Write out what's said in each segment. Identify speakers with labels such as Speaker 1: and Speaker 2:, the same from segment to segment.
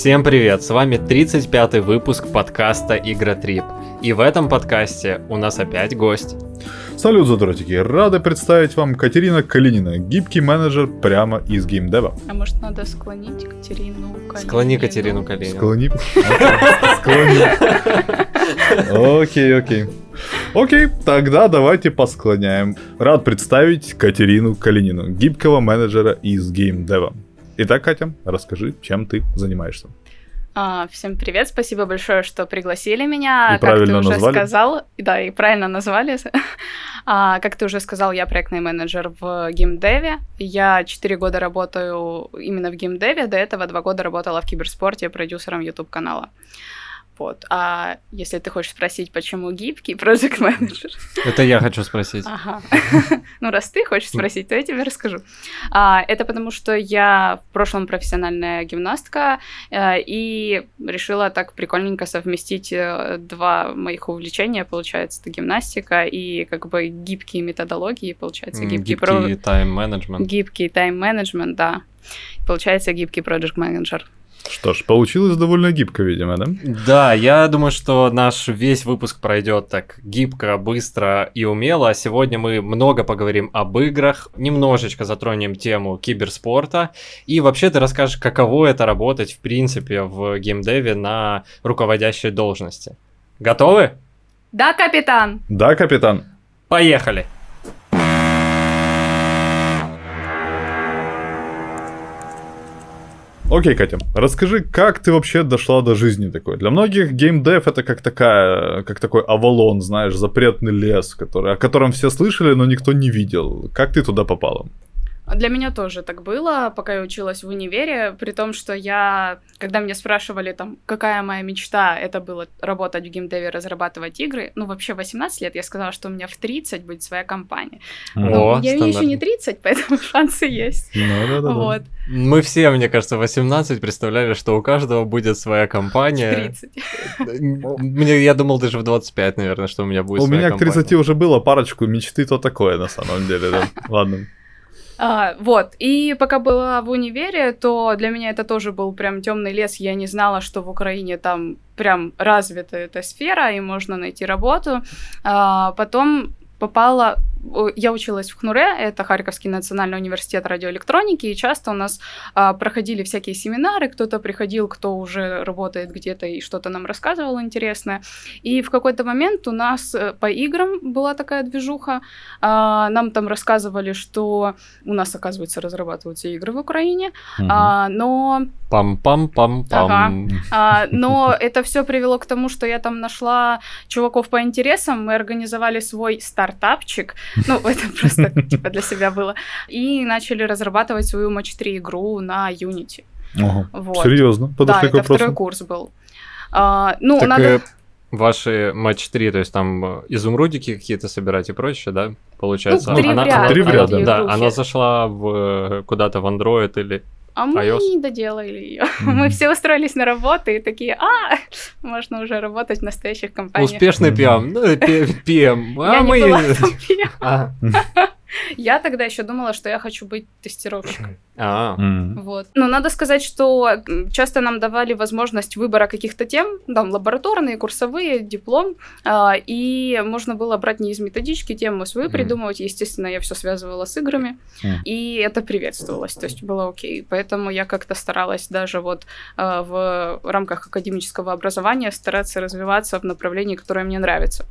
Speaker 1: Всем привет, с вами 35-й выпуск подкаста Игротрип. И в этом подкасте у нас опять гость.
Speaker 2: Салют, задротики! Рады представить вам Катерина Калинина, гибкий менеджер прямо из геймдева.
Speaker 3: А может надо склонить Катерину Калинину?
Speaker 1: Склони Катерину Калинину.
Speaker 2: Склони. Склони. Окей, окей. Окей, тогда давайте посклоняем. Рад представить Катерину Калинину, гибкого менеджера из геймдева. Итак, Катя, расскажи, чем ты занимаешься.
Speaker 3: А, всем привет, спасибо большое, что пригласили меня.
Speaker 2: И как ты
Speaker 3: уже
Speaker 2: назвали?
Speaker 3: сказал, да, и правильно назвали. а, как ты уже сказал, я проектный менеджер в геймдеве. Я 4 года работаю именно в геймдеве. До этого 2 года работала в киберспорте продюсером YouTube канала. Вот. А если ты хочешь спросить, почему гибкий проект менеджер?
Speaker 1: Это я хочу спросить.
Speaker 3: Ага. Ну, раз ты хочешь спросить, то я тебе расскажу. А, это потому, что я в прошлом профессиональная гимнастка а, и решила так прикольненько совместить э, два моих увлечения, получается, это гимнастика и как бы гибкие методологии, получается,
Speaker 1: гибкий, гибкий тайм-менеджмент.
Speaker 3: Гибкий тайм-менеджмент, да. Получается, гибкий проект менеджер
Speaker 2: что ж, получилось довольно гибко, видимо, да?
Speaker 1: Да, я думаю, что наш весь выпуск пройдет так гибко, быстро и умело. А сегодня мы много поговорим об играх, немножечко затронем тему киберспорта. И вообще ты расскажешь, каково это работать, в принципе, в геймдеве на руководящей должности. Готовы?
Speaker 3: Да, капитан!
Speaker 2: Да, капитан.
Speaker 1: Поехали!
Speaker 2: Окей, Катя, расскажи, как ты вообще дошла до жизни такой? Для многих геймдев это как такая, как такой Авалон, знаешь, запретный лес, который, о котором все слышали, но никто не видел. Как ты туда попала?
Speaker 3: Для меня тоже так было, пока я училась в универе, при том, что я, когда меня спрашивали, там, какая моя мечта, это было работать в геймдеве, разрабатывать игры, ну, вообще 18 лет, я сказала, что у меня в 30 будет своя компания.
Speaker 1: О, ну,
Speaker 3: я еще не 30, поэтому шансы есть.
Speaker 2: Ну, да, да,
Speaker 3: вот.
Speaker 1: Мы все, мне кажется, 18 представляли, что у каждого будет своя компания.
Speaker 3: 30.
Speaker 1: Мне, я думал даже в 25, наверное, что у меня будет
Speaker 2: У
Speaker 1: своя
Speaker 2: меня
Speaker 1: компания.
Speaker 2: к 30 уже было парочку мечты, то такое, на самом деле, да. Ладно.
Speaker 3: А, вот, и пока была в универе, то для меня это тоже был прям темный лес. Я не знала, что в Украине там прям развита эта сфера, и можно найти работу. А, потом попала я училась в ХНУРЕ, это Харьковский национальный университет радиоэлектроники, и часто у нас а, проходили всякие семинары, кто-то приходил, кто уже работает где-то и что-то нам рассказывал интересное. И в какой-то момент у нас э, по играм была такая движуха, а, нам там рассказывали, что у нас, оказывается, разрабатываются игры в Украине, угу. а, но...
Speaker 1: Пам-пам-пам-пам. Ага.
Speaker 3: А, но это все привело к тому, что я там нашла чуваков по интересам, мы организовали свой стартапчик, ну, это просто типа для себя было. И начали разрабатывать свою Match 3 игру на Unity.
Speaker 2: Ого. Вот. Серьезно?
Speaker 3: Подошли да, это второй курс был. А, ну,
Speaker 1: так,
Speaker 3: надо...
Speaker 1: Э, ваши матч 3, то есть там э, изумрудики какие-то собирать и прочее, да, получается?
Speaker 3: Ну, три
Speaker 1: она,
Speaker 3: в ряд,
Speaker 2: три в ряд, да.
Speaker 1: да, она зашла в, э, куда-то в Android или
Speaker 3: а мы iOS? не доделали ее. Mm-hmm. Мы все устроились на работу и такие, а, можно уже работать в настоящих компаниях.
Speaker 1: Успешный PM, ну, PM.
Speaker 3: А Я мы... Я тогда еще думала, что я хочу быть тестировщиком.
Speaker 1: А.
Speaker 3: Вот. Но надо сказать, что часто нам давали возможность выбора каких-то тем, там, лабораторные, курсовые, диплом, а, и можно было брать не из методички тему свою придумывать. Естественно, я все связывала с играми, и это приветствовалось, то есть было окей. Поэтому я как-то старалась даже вот а, в рамках академического образования стараться развиваться в направлении, которое мне нравится.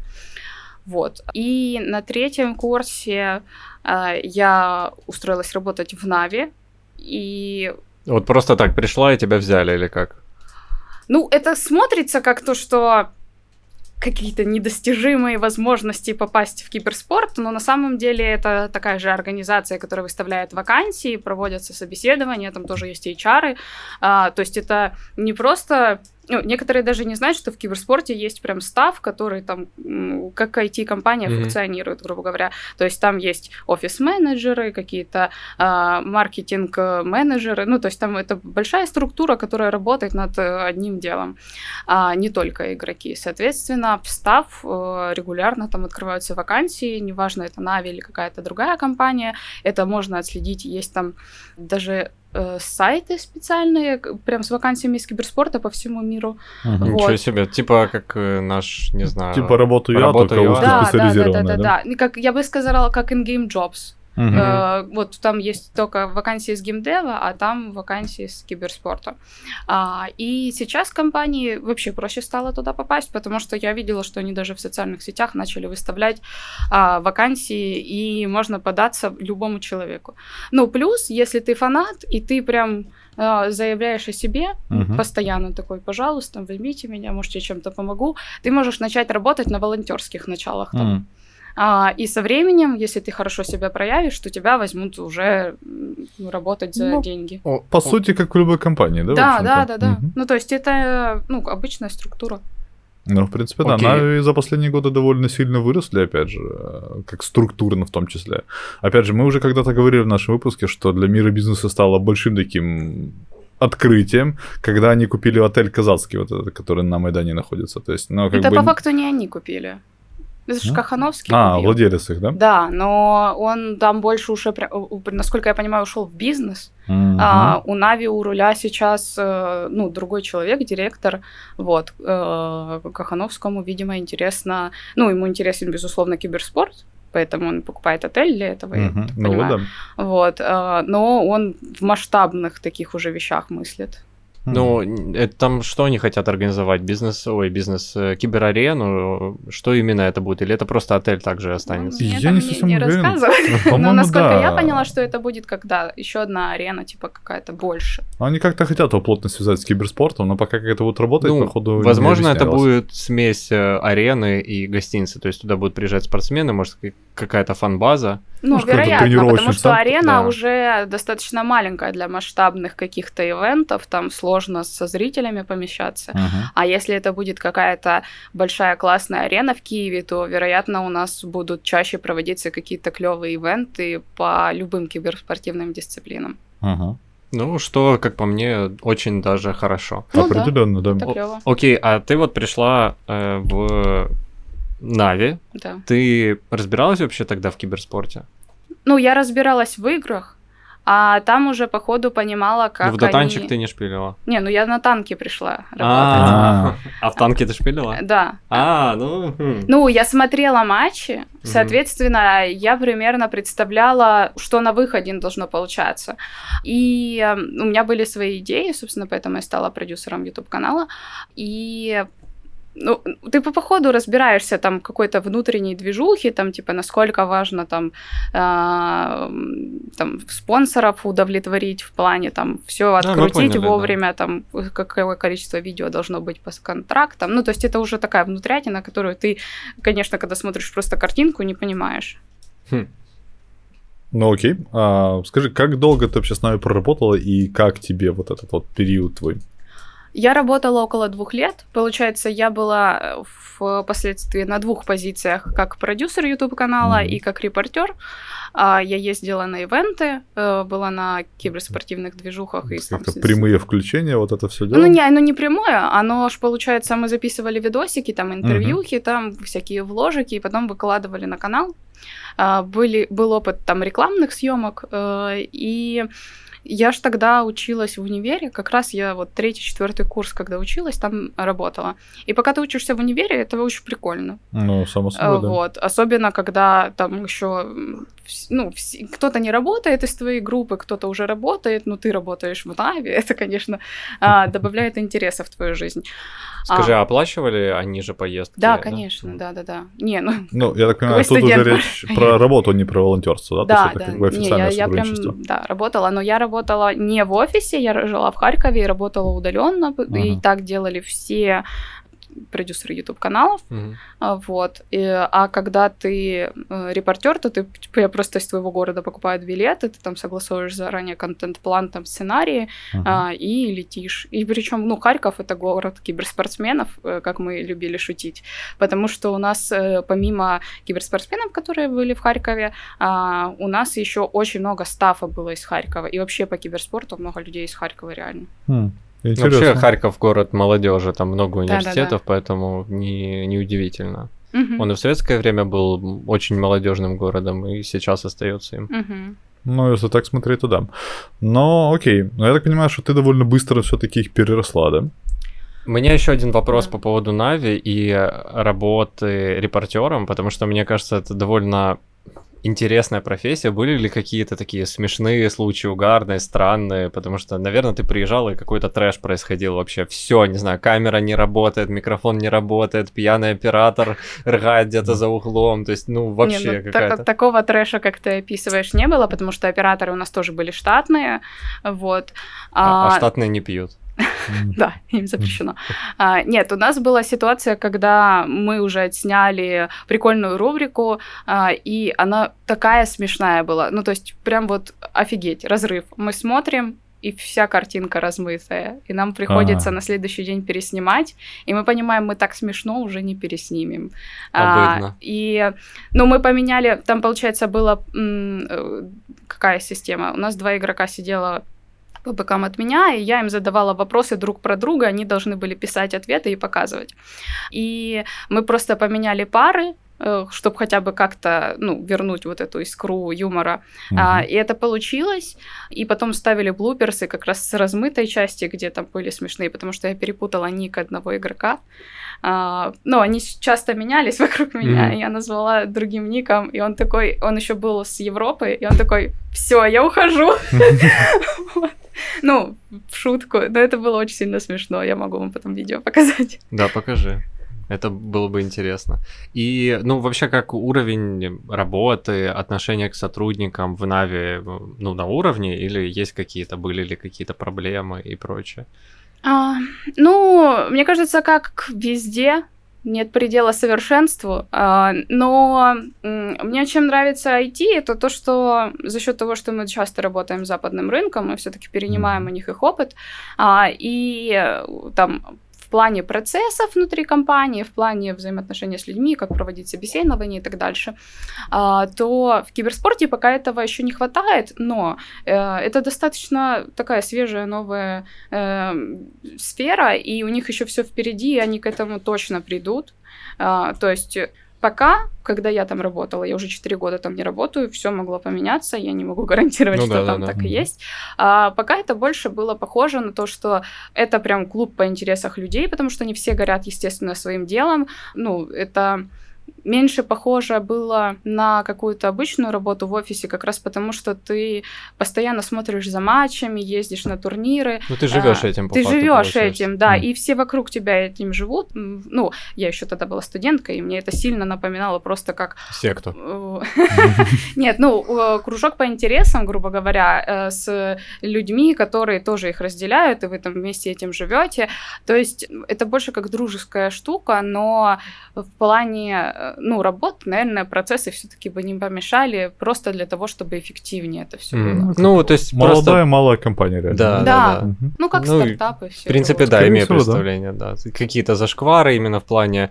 Speaker 3: Вот. И на третьем курсе э, я устроилась работать в Нави. И...
Speaker 1: Вот просто так пришла и тебя взяли или как?
Speaker 3: Ну, это смотрится как то, что какие-то недостижимые возможности попасть в киберспорт, но на самом деле это такая же организация, которая выставляет вакансии, проводятся собеседования, там тоже есть HR, а, то есть это не просто ну, некоторые даже не знают, что в киберспорте есть прям став, который там как IT-компания mm-hmm. функционирует, грубо говоря. То есть там есть офис-менеджеры, какие-то э, маркетинг-менеджеры. Ну, то есть там это большая структура, которая работает над э, одним делом, а не только игроки. Соответственно, в став э, регулярно там открываются вакансии, неважно, это Нави или какая-то другая компания, это можно отследить. Есть там даже сайты специальные, прям с вакансиями из киберспорта по всему миру.
Speaker 1: Угу. Вот. Ничего себе, типа как э, наш, не знаю...
Speaker 2: Типа работаю я, только я.
Speaker 3: Да, да, да, да, да, да. Как, я бы сказала, как in-game jobs. Угу. Э, вот там есть только вакансии с геймдева, а там вакансии с киберспорта. А, и сейчас компании вообще проще стало туда попасть, потому что я видела, что они даже в социальных сетях начали выставлять а, вакансии, и можно податься любому человеку. Ну, плюс, если ты фанат, и ты прям а, заявляешь о себе uh постоянно такой, пожалуйста, возьмите меня, может, я чем-то помогу, ты можешь начать работать на волонтерских началах там. uh а, и со временем, если ты хорошо себя проявишь, то тебя возьмут уже работать за ну, деньги.
Speaker 2: О, по о. сути, как в любой компании, да?
Speaker 3: Да, да, да, да. Угу. Ну, то есть это ну, обычная структура.
Speaker 2: Ну, в принципе, да. Она за последние годы довольно сильно выросли, опять же, как структурно в том числе. Опять же, мы уже когда-то говорили в нашем выпуске, что для мира бизнеса стало большим таким открытием, когда они купили отель Казацкий, вот этот, который на Майдане находится. То есть, ну, как
Speaker 3: Это
Speaker 2: бы...
Speaker 3: по факту не они купили. Это же Кахановский.
Speaker 2: А, купил. владелец их, да?
Speaker 3: Да, но он там больше уже, насколько я понимаю, ушел в бизнес. Mm-hmm. А, у Нави у руля сейчас э, ну, другой человек, директор. Вот. Э, Кахановскому, видимо, интересно. Ну, ему интересен, безусловно, киберспорт поэтому он покупает отель для этого, uh-huh. я ну, понимаю. Да. Вот, э, но он в масштабных таких уже вещах мыслит.
Speaker 1: Ну, это там что они хотят организовать? Бизнес, ой, бизнес, э, киберарену? Что именно это будет? Или это просто отель также останется?
Speaker 3: Ну, я не совсем не, не рассказывали. Но насколько да. я поняла, что это будет когда еще одна арена, типа какая-то больше.
Speaker 2: Они как-то хотят его плотно связать с киберспортом, но пока как это будет работать, ну, походу
Speaker 1: Возможно, это будет смесь э, арены и гостиницы. То есть туда будут приезжать спортсмены, может, какая-то фан-база.
Speaker 3: Ну, Может, вероятно, потому что арена да. уже достаточно маленькая для масштабных каких-то ивентов, там сложно со зрителями помещаться. Uh-huh. А если это будет какая-то большая классная арена в Киеве, то, вероятно, у нас будут чаще проводиться какие-то клевые ивенты по любым киберспортивным дисциплинам.
Speaker 2: Uh-huh.
Speaker 1: Ну, что, как по мне, очень даже хорошо.
Speaker 2: Ну, Определенно, да.
Speaker 3: да. О-
Speaker 1: окей, а ты вот пришла э, в Нави.
Speaker 3: Да.
Speaker 1: Ты разбиралась вообще тогда в киберспорте?
Speaker 3: Ну, я разбиралась в играх, а там уже по ходу понимала, как
Speaker 1: ну, в дотанчик
Speaker 3: они...
Speaker 1: ты не шпилила?
Speaker 3: Не, ну я на танке пришла
Speaker 1: работать. А, а в танке ты шпилила?
Speaker 3: Да.
Speaker 1: А, ну... Хм.
Speaker 3: Ну, я смотрела матчи, соответственно, я примерно представляла, что на выходе должно получаться. И эм, у меня были свои идеи, собственно, поэтому я стала продюсером YouTube-канала. И ну, ты по походу разбираешься там какой-то внутренней движухи, там, типа, насколько важно там, э, там спонсоров удовлетворить в плане там все открутить поняли, вовремя, да. там, какое количество видео должно быть по контрактам. Ну, то есть это уже такая внутрятина, которую ты, конечно, когда смотришь просто картинку, не понимаешь.
Speaker 2: Хм. Ну окей. А, скажи, как долго ты вообще с нами проработала и как тебе вот этот вот период твой?
Speaker 3: Я работала около двух лет. Получается, я была впоследствии на двух позициях, как продюсер YouTube канала mm-hmm. и как репортер. А, я ездила на ивенты, э, была на киберспортивных движухах. И,
Speaker 2: там, прямые включения, вот это все дело?
Speaker 3: Ну, не, оно не прямое, оно ж, получается, мы записывали видосики, там, интервьюхи, mm-hmm. там, всякие вложики, и потом выкладывали на канал. А, были, был опыт там рекламных съемок, э, и я ж тогда училась в универе, как раз я вот третий, четвертый курс, когда училась, там работала. И пока ты учишься в универе, это очень прикольно.
Speaker 2: Ну, само собой,
Speaker 3: да. Вот, особенно когда там еще, ну, кто-то не работает из твоей группы, кто-то уже работает, но ты работаешь в Нави, это, конечно, а, добавляет интереса в твою жизнь.
Speaker 1: Скажи, а оплачивали они же поездки?
Speaker 3: Да, конечно, да-да-да. Не, ну...
Speaker 2: Ну, я так понимаю, тут уже речь про работу, а не про волонтерство, да?
Speaker 3: Да, да. не, я прям, да, работала, но я работала не в офисе, я жила в Харькове и работала удаленно, uh-huh. и так делали все продюсеры YouTube-каналов,
Speaker 1: Мгм.
Speaker 3: а, вот. И, а когда ты э, репортер, то ты типа, я просто из твоего города покупаю билеты, ты там согласовываешь заранее контент-план, там сценарии
Speaker 2: Ага.
Speaker 3: а, и летишь. И причем, ну, Харьков это город киберспортсменов, э, как мы любили шутить, потому что у нас э, помимо киберспортсменов, которые были в Харькове, а, у нас еще очень много стафа было из Харькова, и вообще по киберспорту много людей из Харькова реально.
Speaker 2: Хм,
Speaker 1: Вообще
Speaker 2: Интересно.
Speaker 1: Харьков город молодежи, там много университетов, поэтому не, неудивительно.
Speaker 3: Мгм.
Speaker 1: Он и в советское время был очень молодежным городом, и сейчас остается им.
Speaker 3: Мгм.
Speaker 2: Ну, если так смотреть, то да. Но окей. Но я так понимаю, что ты довольно быстро все-таки их переросла, да?
Speaker 1: У меня еще один вопрос
Speaker 3: Да.
Speaker 1: по поводу Нави и работы репортером, потому что мне кажется, это довольно интересная профессия. Были ли какие-то такие смешные случаи, угарные, странные? Потому что, наверное, ты приезжал и какой-то трэш происходил вообще. Все, не знаю, камера не работает, микрофон не работает, пьяный оператор рыгает где-то за углом. То есть, ну, вообще
Speaker 3: Не, ну, так-
Speaker 1: какая-то...
Speaker 3: такого трэша, как ты описываешь, не было, потому что операторы у нас тоже были штатные, вот.
Speaker 1: А, а
Speaker 3: А,
Speaker 1: штатные не пьют.
Speaker 3: Да, им запрещено. А, нет, у нас была ситуация, когда мы уже отсняли прикольную рубрику, а, и она такая смешная была. Ну, то есть, прям вот офигеть, разрыв. Мы смотрим, и вся картинка размытая. И нам приходится
Speaker 2: Ага.
Speaker 3: на следующий день переснимать. И мы понимаем, мы так смешно уже не переснимем. А,
Speaker 1: Обыдно.
Speaker 3: и, ну, мы поменяли, там, получается, была м, э, какая система? У нас два игрока сидела по бокам от меня, и я им задавала вопросы друг про друга, они должны были писать ответы и показывать. И мы просто поменяли пары, чтобы хотя бы как-то ну, вернуть вот эту искру юмора. А,
Speaker 2: Мгм.
Speaker 3: и это получилось. И потом ставили блуперсы как раз с размытой части, где там были смешные, потому что я перепутала ник одного игрока. А, ну, они часто менялись вокруг меня, и я назвала другим ником, и он такой, он еще был с Европы, и он такой, все, я ухожу. Ну, в шутку, но это было очень сильно смешно, я могу вам потом видео показать.
Speaker 1: Да, покажи. Это было бы интересно. И, ну, вообще, как уровень работы, отношения к сотрудникам в Нави, ну, на уровне, или есть какие-то, были ли какие-то проблемы и прочее?
Speaker 3: А, ну, мне кажется, как везде, нет предела совершенству, а, но мне чем нравится IT, это то, что за счет того, что мы часто работаем с западным рынком, мы все-таки перенимаем у них их опыт, а, и э, там в плане процессов внутри компании, в плане взаимоотношений с людьми, как проводить собеседование и так дальше, а, то в киберспорте пока этого еще не хватает, но э, это достаточно такая свежая новая э, сфера, и у них еще все впереди, и они к этому точно придут. А, то есть пока, когда я там работала, я уже 4 года там не работаю, все могло поменяться, я не могу гарантировать,
Speaker 1: Ну
Speaker 3: что
Speaker 1: да, да,
Speaker 3: там
Speaker 1: да.
Speaker 3: так и
Speaker 2: Мгм.
Speaker 3: есть. А, пока это больше было похоже на то, что это прям клуб по интересах людей, потому что они все горят, естественно, своим делом. Ну, это меньше похоже было на какую-то обычную работу в офисе, как раз потому, что ты постоянно смотришь за матчами, ездишь на турниры.
Speaker 1: Ну, ты живешь
Speaker 3: А,
Speaker 1: этим, по
Speaker 3: Ты живешь этим, да,
Speaker 2: Мгм.
Speaker 3: и все вокруг тебя этим живут. Ну, я еще тогда была студенткой, и мне это сильно напоминало просто как
Speaker 1: Секту.
Speaker 3: э, нет, ну, э, кружок по интересам, грубо говоря, э, с людьми, которые тоже их разделяют, и вы там вместе этим живете. То есть это больше как дружеская штука, но в плане, ну, работы, наверное, процессы все-таки бы не помешали просто для того, чтобы эффективнее это все
Speaker 1: М.
Speaker 3: было.
Speaker 1: Ну, то есть
Speaker 2: Молодая,
Speaker 1: просто...
Speaker 2: малая компания, реально.
Speaker 1: Да, да,
Speaker 3: Да.
Speaker 1: да.
Speaker 2: Мгм.
Speaker 3: Ну, как
Speaker 1: Ну,
Speaker 3: стартапы все.
Speaker 1: В принципе, да, имею
Speaker 2: всего, да.
Speaker 1: представление, да. Какие-то зашквары именно в плане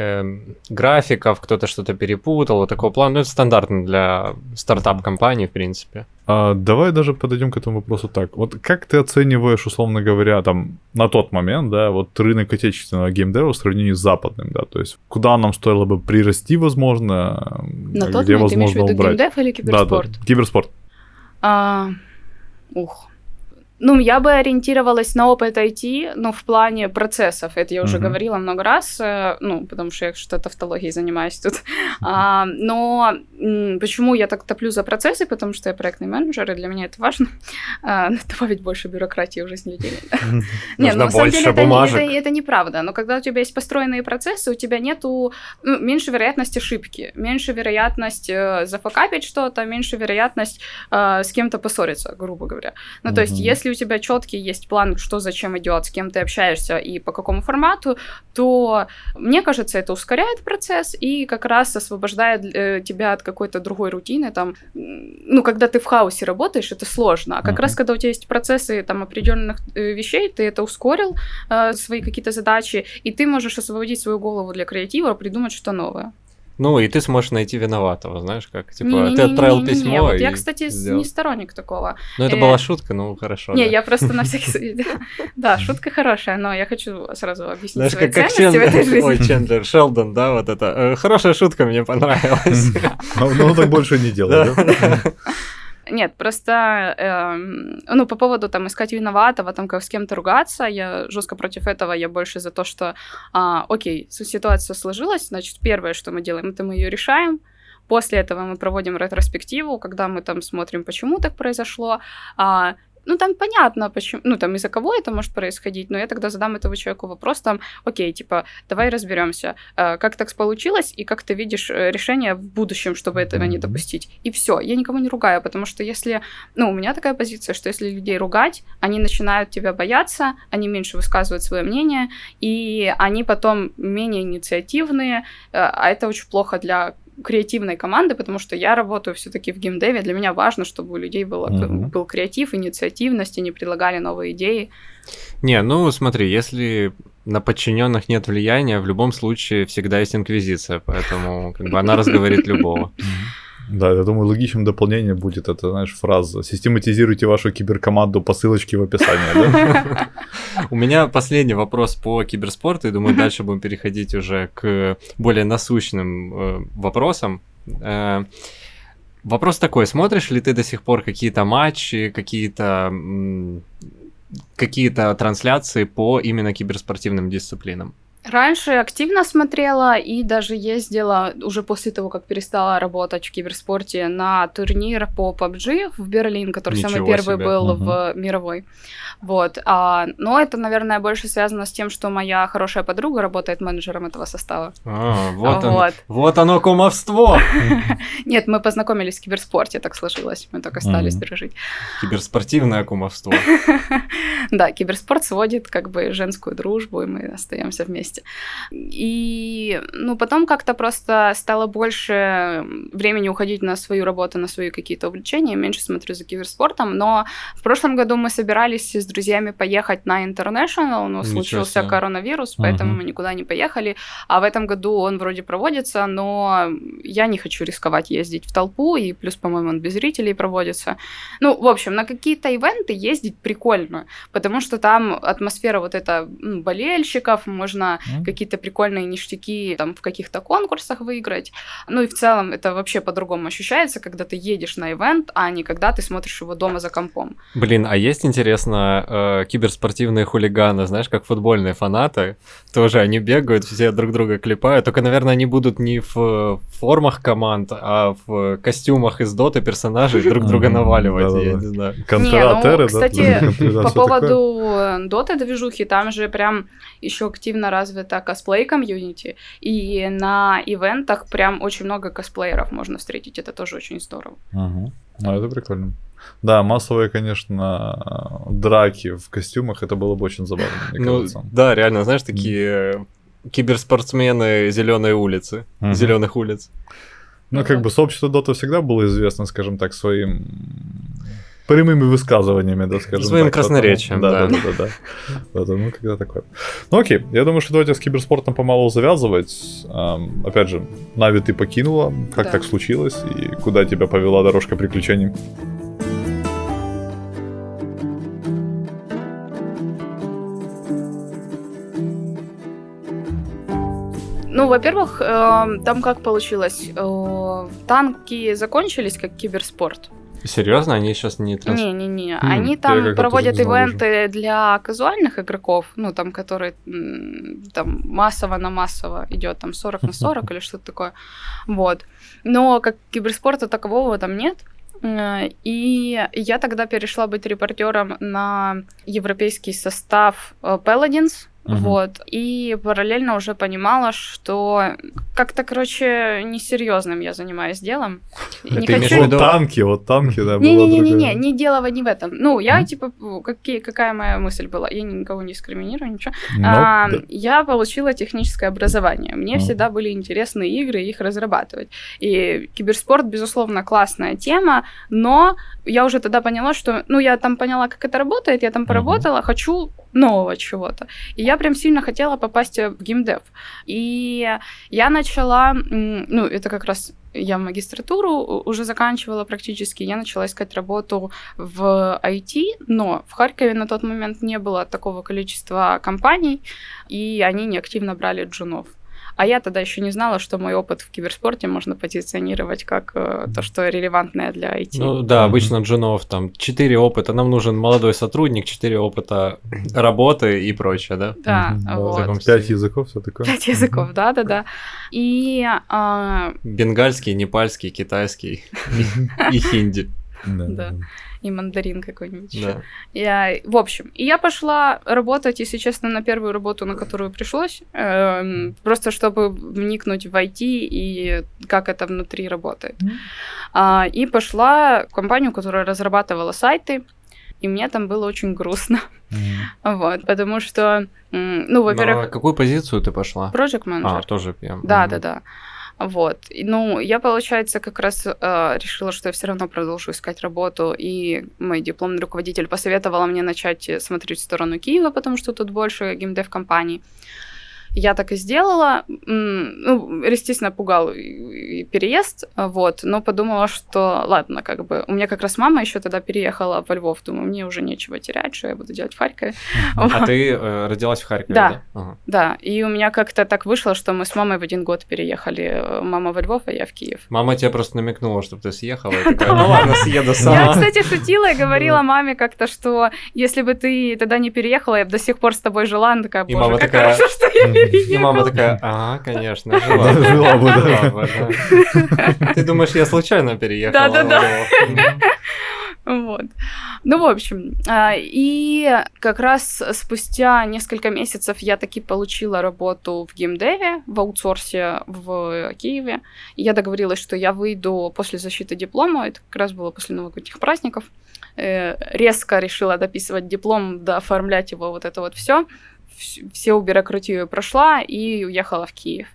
Speaker 1: эм, графиков, кто-то что-то перепутал, вот такого плана. Ну, это стандартно для стартап-компаний, в принципе.
Speaker 2: А, давай даже подойдем к этому вопросу так. Вот как ты оцениваешь, условно говоря, там, на тот момент, да, вот рынок отечественного геймдева в сравнении с западным, да, то есть куда нам стоило бы прирасти, возможно,
Speaker 3: На
Speaker 2: а
Speaker 3: тот
Speaker 2: где,
Speaker 3: момент ты имеешь в
Speaker 2: возможно,
Speaker 3: виду
Speaker 2: убрать.
Speaker 3: геймдев или
Speaker 2: Да,
Speaker 3: киберспорт?
Speaker 2: да, киберспорт.
Speaker 3: А, ух. Ну, я бы ориентировалась на опыт IT, ну, в плане процессов. Это я уже
Speaker 2: Мгм.
Speaker 3: говорила много раз, э, ну, потому что я что-то тавтологией занимаюсь тут. А, но Почему я так топлю за процессы? Потому что я проектный менеджер, и для меня это важно. А, добавить больше бюрократии в жизнь людей.
Speaker 1: Нет, ну, на самом деле
Speaker 3: это неправда. Но когда у тебя есть построенные процессы, у тебя нету ну, меньше вероятность ошибки, меньше вероятность э, зафакапить что-то, меньше вероятность э, с кем-то поссориться, грубо говоря. Ну, то есть, если у тебя четкий есть план, что зачем идет, с кем ты общаешься и по какому формату, то мне кажется, это ускоряет процесс и как раз освобождает э, тебя от какой-то другой рутины, там, ну, когда ты в хаосе работаешь, это сложно, а как uh-huh. раз, когда у тебя есть процессы, там, определенных э, вещей, ты это ускорил, э, свои какие-то задачи, и ты можешь освободить свою голову для креатива, придумать что-то новое.
Speaker 1: Ну, и ты сможешь найти виноватого, знаешь, как, типа, не, ты отправил не, не, письмо
Speaker 3: не, вот Я, кстати, сделал. не сторонник такого.
Speaker 1: Ну, это была шутка, ну, хорошо.
Speaker 3: Не, я просто на всякий случай... Да, шутка хорошая, но я хочу сразу объяснить
Speaker 1: Знаешь, как, как Чендлер, ой, Чендлер, Шелдон, да, вот это. Э, хорошая шутка мне понравилась.
Speaker 2: Ну, так больше не делай, да?
Speaker 3: Нет, просто, э, ну, по поводу там искать виноватого, там как с кем-то ругаться, я жестко против этого, я больше за то, что, э, окей, ситуация сложилась, значит, первое, что мы делаем, это мы ее решаем, После этого мы проводим ретроспективу, когда мы там смотрим, почему так произошло. А, ну, там понятно, почему, ну, там, из-за кого это может происходить, но я тогда задам этому человеку вопрос, там, окей, типа, давай разберемся, э, как так получилось, и как ты видишь э, решение в будущем, чтобы этого не допустить. И все, я никого не ругаю, потому что если, ну, у меня такая позиция, что если людей ругать, они начинают тебя бояться, они меньше высказывают свое мнение, и они потом менее инициативные, э, а это очень плохо для креативной команды, потому что я работаю все-таки в геймдеве. Для меня важно, чтобы у людей было, mm-hmm. был креатив, инициативность, они предлагали новые идеи.
Speaker 1: Не, ну смотри, если на подчиненных нет влияния, в любом случае всегда есть инквизиция, поэтому как бы она разговорит любого.
Speaker 2: Да, я думаю, логичным дополнением будет это, знаешь, фраза «Систематизируйте вашу киберкоманду по ссылочке в описании»?
Speaker 1: У меня последний вопрос по киберспорту, и думаю, дальше будем переходить уже к более насущным э, вопросам. Э, вопрос такой, смотришь ли ты до сих пор какие-то матчи, какие-то какие-то трансляции по именно киберспортивным дисциплинам?
Speaker 3: Раньше активно смотрела и даже ездила уже после того, как перестала работать в киберспорте на турнир по PUBG в Берлин, который Ничего самый первый себе. был угу. в мировой. Вот. А, но это, наверное, больше связано с тем, что моя хорошая подруга работает менеджером этого состава.
Speaker 1: А, вот, вот. Он, вот оно кумовство!
Speaker 3: Нет, мы познакомились в киберспорте, так сложилось. Мы так остались дружить.
Speaker 1: Киберспортивное кумовство.
Speaker 3: Да, киберспорт сводит как бы женскую дружбу, и мы остаемся вместе месте. И, ну, потом как-то просто стало больше времени уходить на свою работу, на свои какие-то увлечения, меньше смотрю за киберспортом, но в прошлом году мы собирались с друзьями поехать на International, но случился коронавирус, поэтому угу. мы никуда не поехали, а в этом году он вроде проводится, но я не хочу рисковать ездить в толпу, и плюс, по-моему, он без зрителей проводится. Ну, в общем, на какие-то ивенты ездить прикольно, потому что там атмосфера вот эта болельщиков, можно mm. какие-то прикольные ништяки там в каких-то конкурсах выиграть. Ну и в целом это вообще по-другому ощущается, когда ты едешь на ивент, а не когда ты смотришь его дома за компом.
Speaker 1: Блин, а есть, интересно, э, киберспортивные хулиганы, знаешь, как футбольные фанаты, тоже они бегают, все друг друга клепают, только, наверное, они будут не в формах команд, а в костюмах из доты персонажей друг друга наваливать, я не знаю.
Speaker 3: Контратеры, ну, кстати, по поводу доты движухи, там же прям еще активно развита косплей-комьюнити, и на ивентах прям очень много косплееров можно встретить, это тоже очень здорово.
Speaker 2: Угу. Ну, это прикольно. Да, массовые, конечно, драки в костюмах, это было бы очень забавно, мне ну, кажется.
Speaker 1: Да, реально, знаешь, такие киберспортсмены зеленой улицы, угу. зеленых улиц.
Speaker 2: Ну, как бы сообщество Дота всегда было известно, скажем так, своим прямыми высказываниями, да, скажем
Speaker 1: Своим так. красноречием,
Speaker 2: да. Да, да, да. да. да ну, когда такое. Ну, окей, я думаю, что давайте с киберспортом помалу завязывать. Эм, опять же, Нави ты покинула, как да. так случилось, и куда тебя повела дорожка приключений?
Speaker 3: Ну, во-первых, э, там как получилось? Э, танки закончились как киберспорт.
Speaker 1: Серьезно, они сейчас не транс...
Speaker 3: Не-не-не,
Speaker 2: Хм,
Speaker 3: они там проводят
Speaker 2: не
Speaker 3: ивенты для казуальных игроков, ну, там, которые там массово на массово идет, там 40 на 40 или что-то такое. Вот. Но как киберспорта такового там нет. Э, И я тогда перешла быть репортером на европейский состав э, Paladins.
Speaker 2: Мгм.
Speaker 3: Вот. И параллельно уже понимала, что как-то, короче, несерьезным я занимаюсь делом. Не хочу
Speaker 2: Вот танки, вот танки, да, было
Speaker 3: не-не-не-не,
Speaker 2: другое.
Speaker 3: не дело не в этом. Ну, я, типа, какие, какая моя мысль была? Я никого не дискриминирую, ничего. А. Я получила техническое образование. Мне всегда были интересны игры, их разрабатывать. И киберспорт, безусловно, классная тема, но я уже тогда поняла, что, ну, я там поняла, как это работает, я там поработала, хочу нового чего-то. И я прям сильно хотела попасть в геймдев. И я начала, ну, это как раз я магистратуру уже заканчивала практически, я начала искать работу в IT, но в Харькове на тот момент не было такого количества компаний, и они неактивно брали джунов. А я тогда еще не знала, что мой опыт в киберспорте можно позиционировать как э, то, что релевантное для IT.
Speaker 1: Ну да, обычно джунов там 4 опыта, нам нужен молодой сотрудник, 4 опыта работы и прочее, да?
Speaker 3: да, вот.
Speaker 1: таком
Speaker 2: Пять
Speaker 1: стиле.
Speaker 2: языков, все такое.
Speaker 3: Пять языков, да-да-да. И а,
Speaker 1: Бенгальский, непальский, китайский и хинди.
Speaker 2: Да.
Speaker 3: И мандарин какой-нибудь еще.
Speaker 1: Да.
Speaker 3: Я, в общем, и я пошла работать, если честно, на первую работу, на которую пришлось, эм, просто чтобы вникнуть в IT и как это внутри работает.
Speaker 2: Мгм.
Speaker 3: А, и пошла в компанию, которая разрабатывала сайты, и мне там было очень грустно.
Speaker 2: Мгм.
Speaker 3: Вот, потому что, ну,
Speaker 1: На
Speaker 3: во-первых,
Speaker 1: какую позицию ты пошла?
Speaker 3: project
Speaker 1: А,
Speaker 3: manager.
Speaker 1: тоже PM.
Speaker 3: Да,
Speaker 1: Мгм.
Speaker 3: да, да. Вот. Ну, я, получается, как раз э, решила, что я все равно продолжу искать работу, и мой дипломный руководитель посоветовала мне начать э, смотреть в сторону Киева, потому что тут больше геймдев-компаний. Я так и сделала. Ну, естественно, пугал и- переезд, вот, но подумала, что ладно, как бы. У меня как раз мама еще тогда переехала во Львов. Думаю, мне уже нечего терять, что я буду делать в Харькове.
Speaker 1: А ты э, родилась в Харькове,
Speaker 3: Да.
Speaker 1: да?
Speaker 3: И у меня как-то так вышло, что мы с мамой в один год переехали. Мама во Львов, а я в Киев.
Speaker 1: Мама тебе просто намекнула, чтобы ты съехала, и такая, ну ладно, съеду
Speaker 3: Я,
Speaker 1: сама.
Speaker 3: кстати, шутила и говорила маме как-то, что если бы ты тогда не переехала, я бы до сих пор с тобой жила. Она такая, боже, как хорошо, что я
Speaker 2: И
Speaker 3: переехала.
Speaker 1: И мама такая, ага, конечно, жила.
Speaker 2: Бы, да.
Speaker 1: Ты думаешь, я случайно переехала?
Speaker 3: Да-да-да. Вот. Ну, в общем, а, и как раз спустя несколько месяцев я таки получила работу в геймдеве, в аутсорсе в Киеве. И я договорилась, что я выйду после защиты диплома, это как раз было после новогодних праздников. Э, Резко решила дописывать диплом, дооформлять его, вот это вот все. Все бюрократию прошла и уехала в Киев.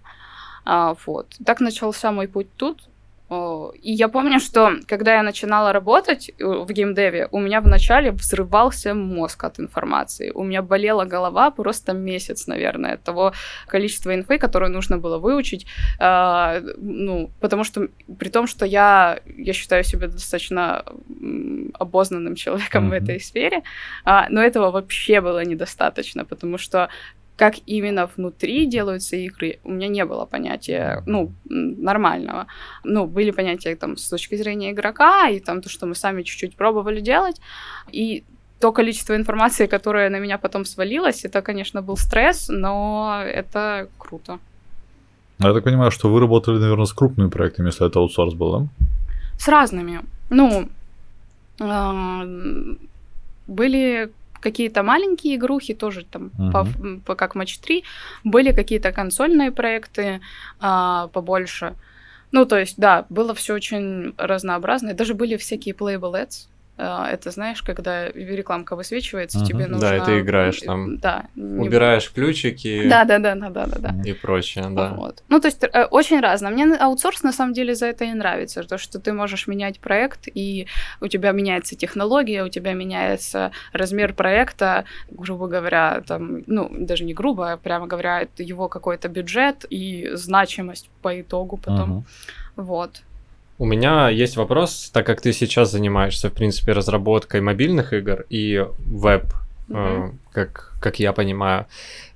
Speaker 3: А, вот. Так начался мой путь тут. И я помню, что когда я начинала работать э, в геймдеве, у меня вначале взрывался мозг от информации. У меня болела голова просто месяц, наверное, от того количества инфы, которую нужно было выучить. А, ну, потому что при том, что я, я считаю себя достаточно обознанным человеком в
Speaker 2: Мгм.
Speaker 3: этой сфере, а, но этого вообще было недостаточно, потому что как именно внутри делаются игры, у меня не было понятия, ну, нормального. Ну, были понятия там с точки зрения игрока, и там то, что мы сами чуть-чуть пробовали делать. И то количество информации, которое на меня потом свалилось, это, конечно, был стресс, но это круто.
Speaker 2: Я так понимаю, что вы работали, наверное, с крупными проектами, если это аутсорс был, да?
Speaker 3: С разными. Ну, а, были какие-то маленькие игрухи, тоже там, по,
Speaker 2: Мгм.
Speaker 3: по- как Матч 3, были какие-то консольные проекты а, побольше. Ну, то есть, да, было все очень разнообразно. И Даже были всякие playable ads. А, Это, знаешь, когда рекламка высвечивается,
Speaker 2: Мгм.
Speaker 3: тебе
Speaker 2: Да,
Speaker 3: нужно...
Speaker 1: и ты играешь там.
Speaker 3: Да. не-
Speaker 1: Убираешь ключики
Speaker 3: Да, да, да, да, да, да, да.
Speaker 1: и прочее, да.
Speaker 3: Вот. Ну, то есть э, очень разно. Мне аутсорс на самом деле за это и нравится, то, что ты можешь менять проект, и у тебя меняется технология, у тебя меняется размер проекта, грубо говоря, там, ну, даже не грубо, а прямо говоря, его какой-то бюджет и значимость по итогу потом.
Speaker 2: Мгм.
Speaker 3: Вот.
Speaker 1: У меня есть вопрос, так как ты сейчас занимаешься, в принципе, разработкой мобильных игр и веб, э,
Speaker 3: Мгм.
Speaker 1: как, как я понимаю.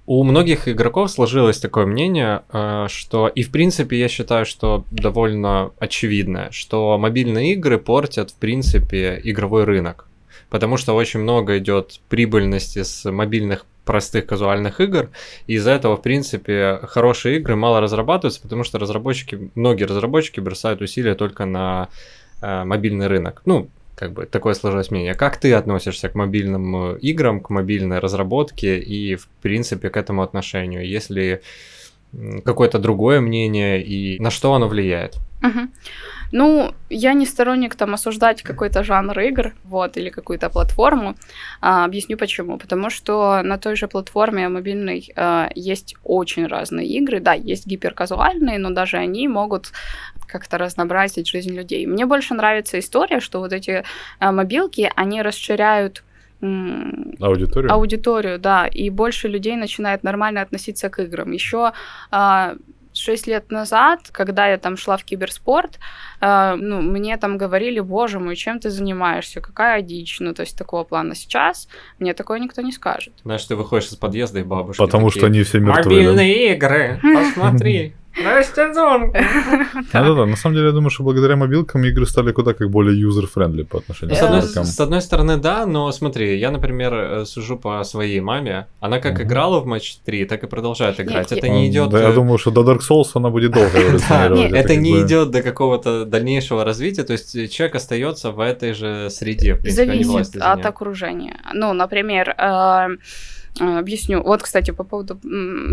Speaker 1: У многих игроков сложилось такое мнение, э, что и в принципе я считаю, что довольно очевидно, что мобильные игры портят в принципе игровой рынок. Потому что очень много идет прибыльности с мобильных простых казуальных игр, и из-за этого, в принципе, хорошие игры мало разрабатываются, потому что разработчики, многие разработчики бросают усилия только на э, мобильный рынок. Ну, как бы такое сложилось мнение. Как ты относишься к мобильным э, играм, к мобильной разработке и, в принципе, к этому отношению? Если какое-то другое мнение и на что оно влияет?
Speaker 3: Угу. Ну, я не сторонник там осуждать какой-то жанр игр, вот, или какую-то платформу. А, объясню почему. Потому что на той же платформе мобильной а, есть очень разные игры. Да, есть гиперказуальные, но даже они могут как-то разнообразить жизнь людей. Мне больше нравится история, что вот эти а, мобилки, они расширяют
Speaker 2: аудиторию.
Speaker 3: Аудиторию, да, и больше людей начинает нормально относиться к играм. Еще а, 6 лет назад, когда я там шла в киберспорт, э, ну, мне там говорили, боже мой, чем ты занимаешься, какая дичь, ну, то есть такого плана. Сейчас мне такое никто не скажет.
Speaker 1: Знаешь, ты выходишь из подъезда и бабушки
Speaker 2: Потому
Speaker 1: такие,
Speaker 2: что они все мертвые.
Speaker 1: Мобильные игры, посмотри. Растязон.
Speaker 2: Да-да-да, на самом деле я думаю, что благодаря мобилкам игры стали куда как более user-friendly по отношению
Speaker 1: с,
Speaker 2: к
Speaker 1: одной,
Speaker 2: игрокам.
Speaker 1: с одной стороны, да, но смотри, я, например, э, сужу по своей маме. Она как играла в матч 3, так и продолжает играть. Это не идет.
Speaker 2: Да, я думаю, что до Dark Souls она будет долго.
Speaker 1: Это не идет до какого-то дальнейшего развития, то есть человек остается в этой же среде.
Speaker 3: Зависит от окружения. Ну, например, э, Э, объясню. Вот, кстати, по поводу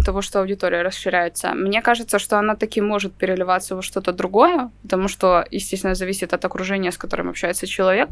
Speaker 3: того, что аудитория расширяется. Мне кажется, что она таки может переливаться во что-то другое, потому что, естественно, зависит от окружения, с которым общается человек.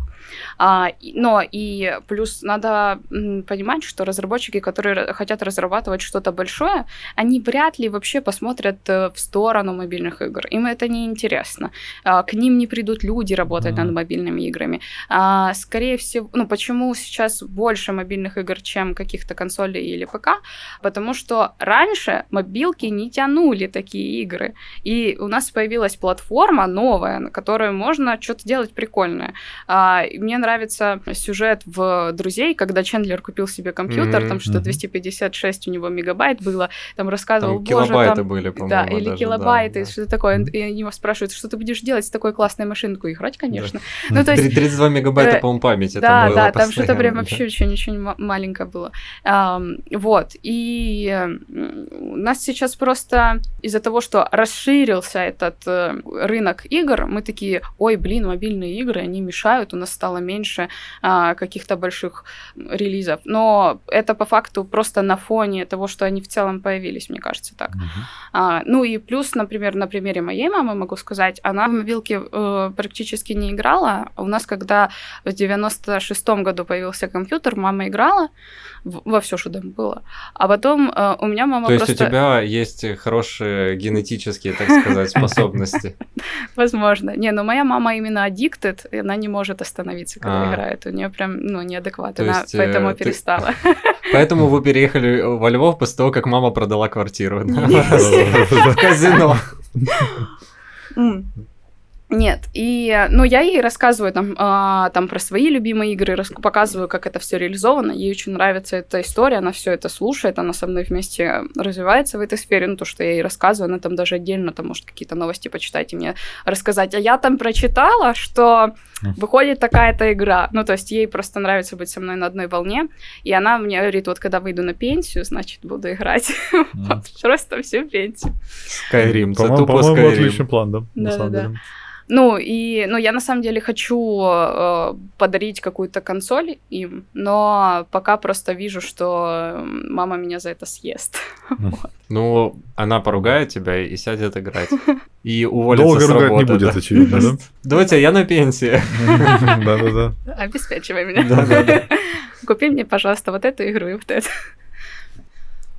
Speaker 3: А, но и плюс надо понимать, что разработчики, которые хотят разрабатывать что-то большое, они вряд ли вообще посмотрят э, в сторону мобильных игр. Им это не интересно. А, к ним не придут люди работать mm-hmm. над мобильными играми. А, скорее всего, ну почему сейчас больше мобильных игр, чем каких-то консолей консоли или ПК, потому что раньше мобилки не тянули такие игры. И у нас появилась платформа новая, на которой можно что-то делать прикольное. А, мне нравится сюжет в «Друзей», когда Чендлер купил себе компьютер, mm-hmm, там что-то 256 у него мегабайт было, там рассказывал,
Speaker 1: там боже, килобайты там... были, по-моему,
Speaker 3: Да, или
Speaker 1: даже,
Speaker 3: килобайты,
Speaker 1: да,
Speaker 3: что-то такое. Mm-hmm. И его спрашивают, что ты будешь делать с такой классной машинкой? Играть, конечно.
Speaker 1: Да. Ну, то есть... 32 мегабайта, э, по-моему, памяти
Speaker 3: Да, да, там что-то прям вообще очень-очень маленькое было. Вот, и у нас сейчас просто из-за того, что расширился этот э, рынок игр, мы такие, ой, блин, мобильные игры, они мешают, у нас стало меньше а, каких-то больших релизов. Но это по факту просто на фоне того, что они в целом появились, мне кажется, так. Uh-huh. Ну и плюс, например, на примере моей мамы могу сказать, она в мобилке э, практически не играла. У нас, когда в 96-м году появился компьютер, мама играла во все, что там было. А потом э, у меня мама
Speaker 1: То
Speaker 3: просто...
Speaker 1: есть у тебя есть хорошие генетические, так сказать, способности?
Speaker 3: Возможно. Не, но моя мама именно addicted, и она не может остановиться, когда а. играет. У нее прям, ну, неадекват. Она есть, поэтому э, перестала.
Speaker 1: Поэтому вы переехали во Львов после того, как мама продала квартиру в казино.
Speaker 3: Нет, и, ну, я ей рассказываю там, а, там про свои любимые игры, рас... показываю, как это все реализовано, ей очень нравится эта история, она все это слушает, она со мной вместе развивается в этой сфере, ну, то, что я ей рассказываю, она там даже отдельно, там, может, какие-то новости почитать и мне рассказать, а я там прочитала, что выходит такая-то игра, ну, то есть ей просто нравится быть со мной на одной волне, и она мне говорит, вот, когда выйду на пенсию, значит, буду играть, просто всю пенсию.
Speaker 1: Skyrim,
Speaker 2: по-моему, отличный план, да, на самом деле.
Speaker 3: Ну, и ну, я на самом деле хочу э, подарить какую-то консоль им, но пока просто вижу, что мама меня за это съест.
Speaker 1: Ну, она поругает тебя и сядет играть. И уволится Долго
Speaker 2: с работы. ругать не будет, очевидно, да?
Speaker 1: Давайте, я на пенсии.
Speaker 2: Да-да-да.
Speaker 3: Обеспечивай меня. Купи мне, пожалуйста, вот эту игру и вот эту.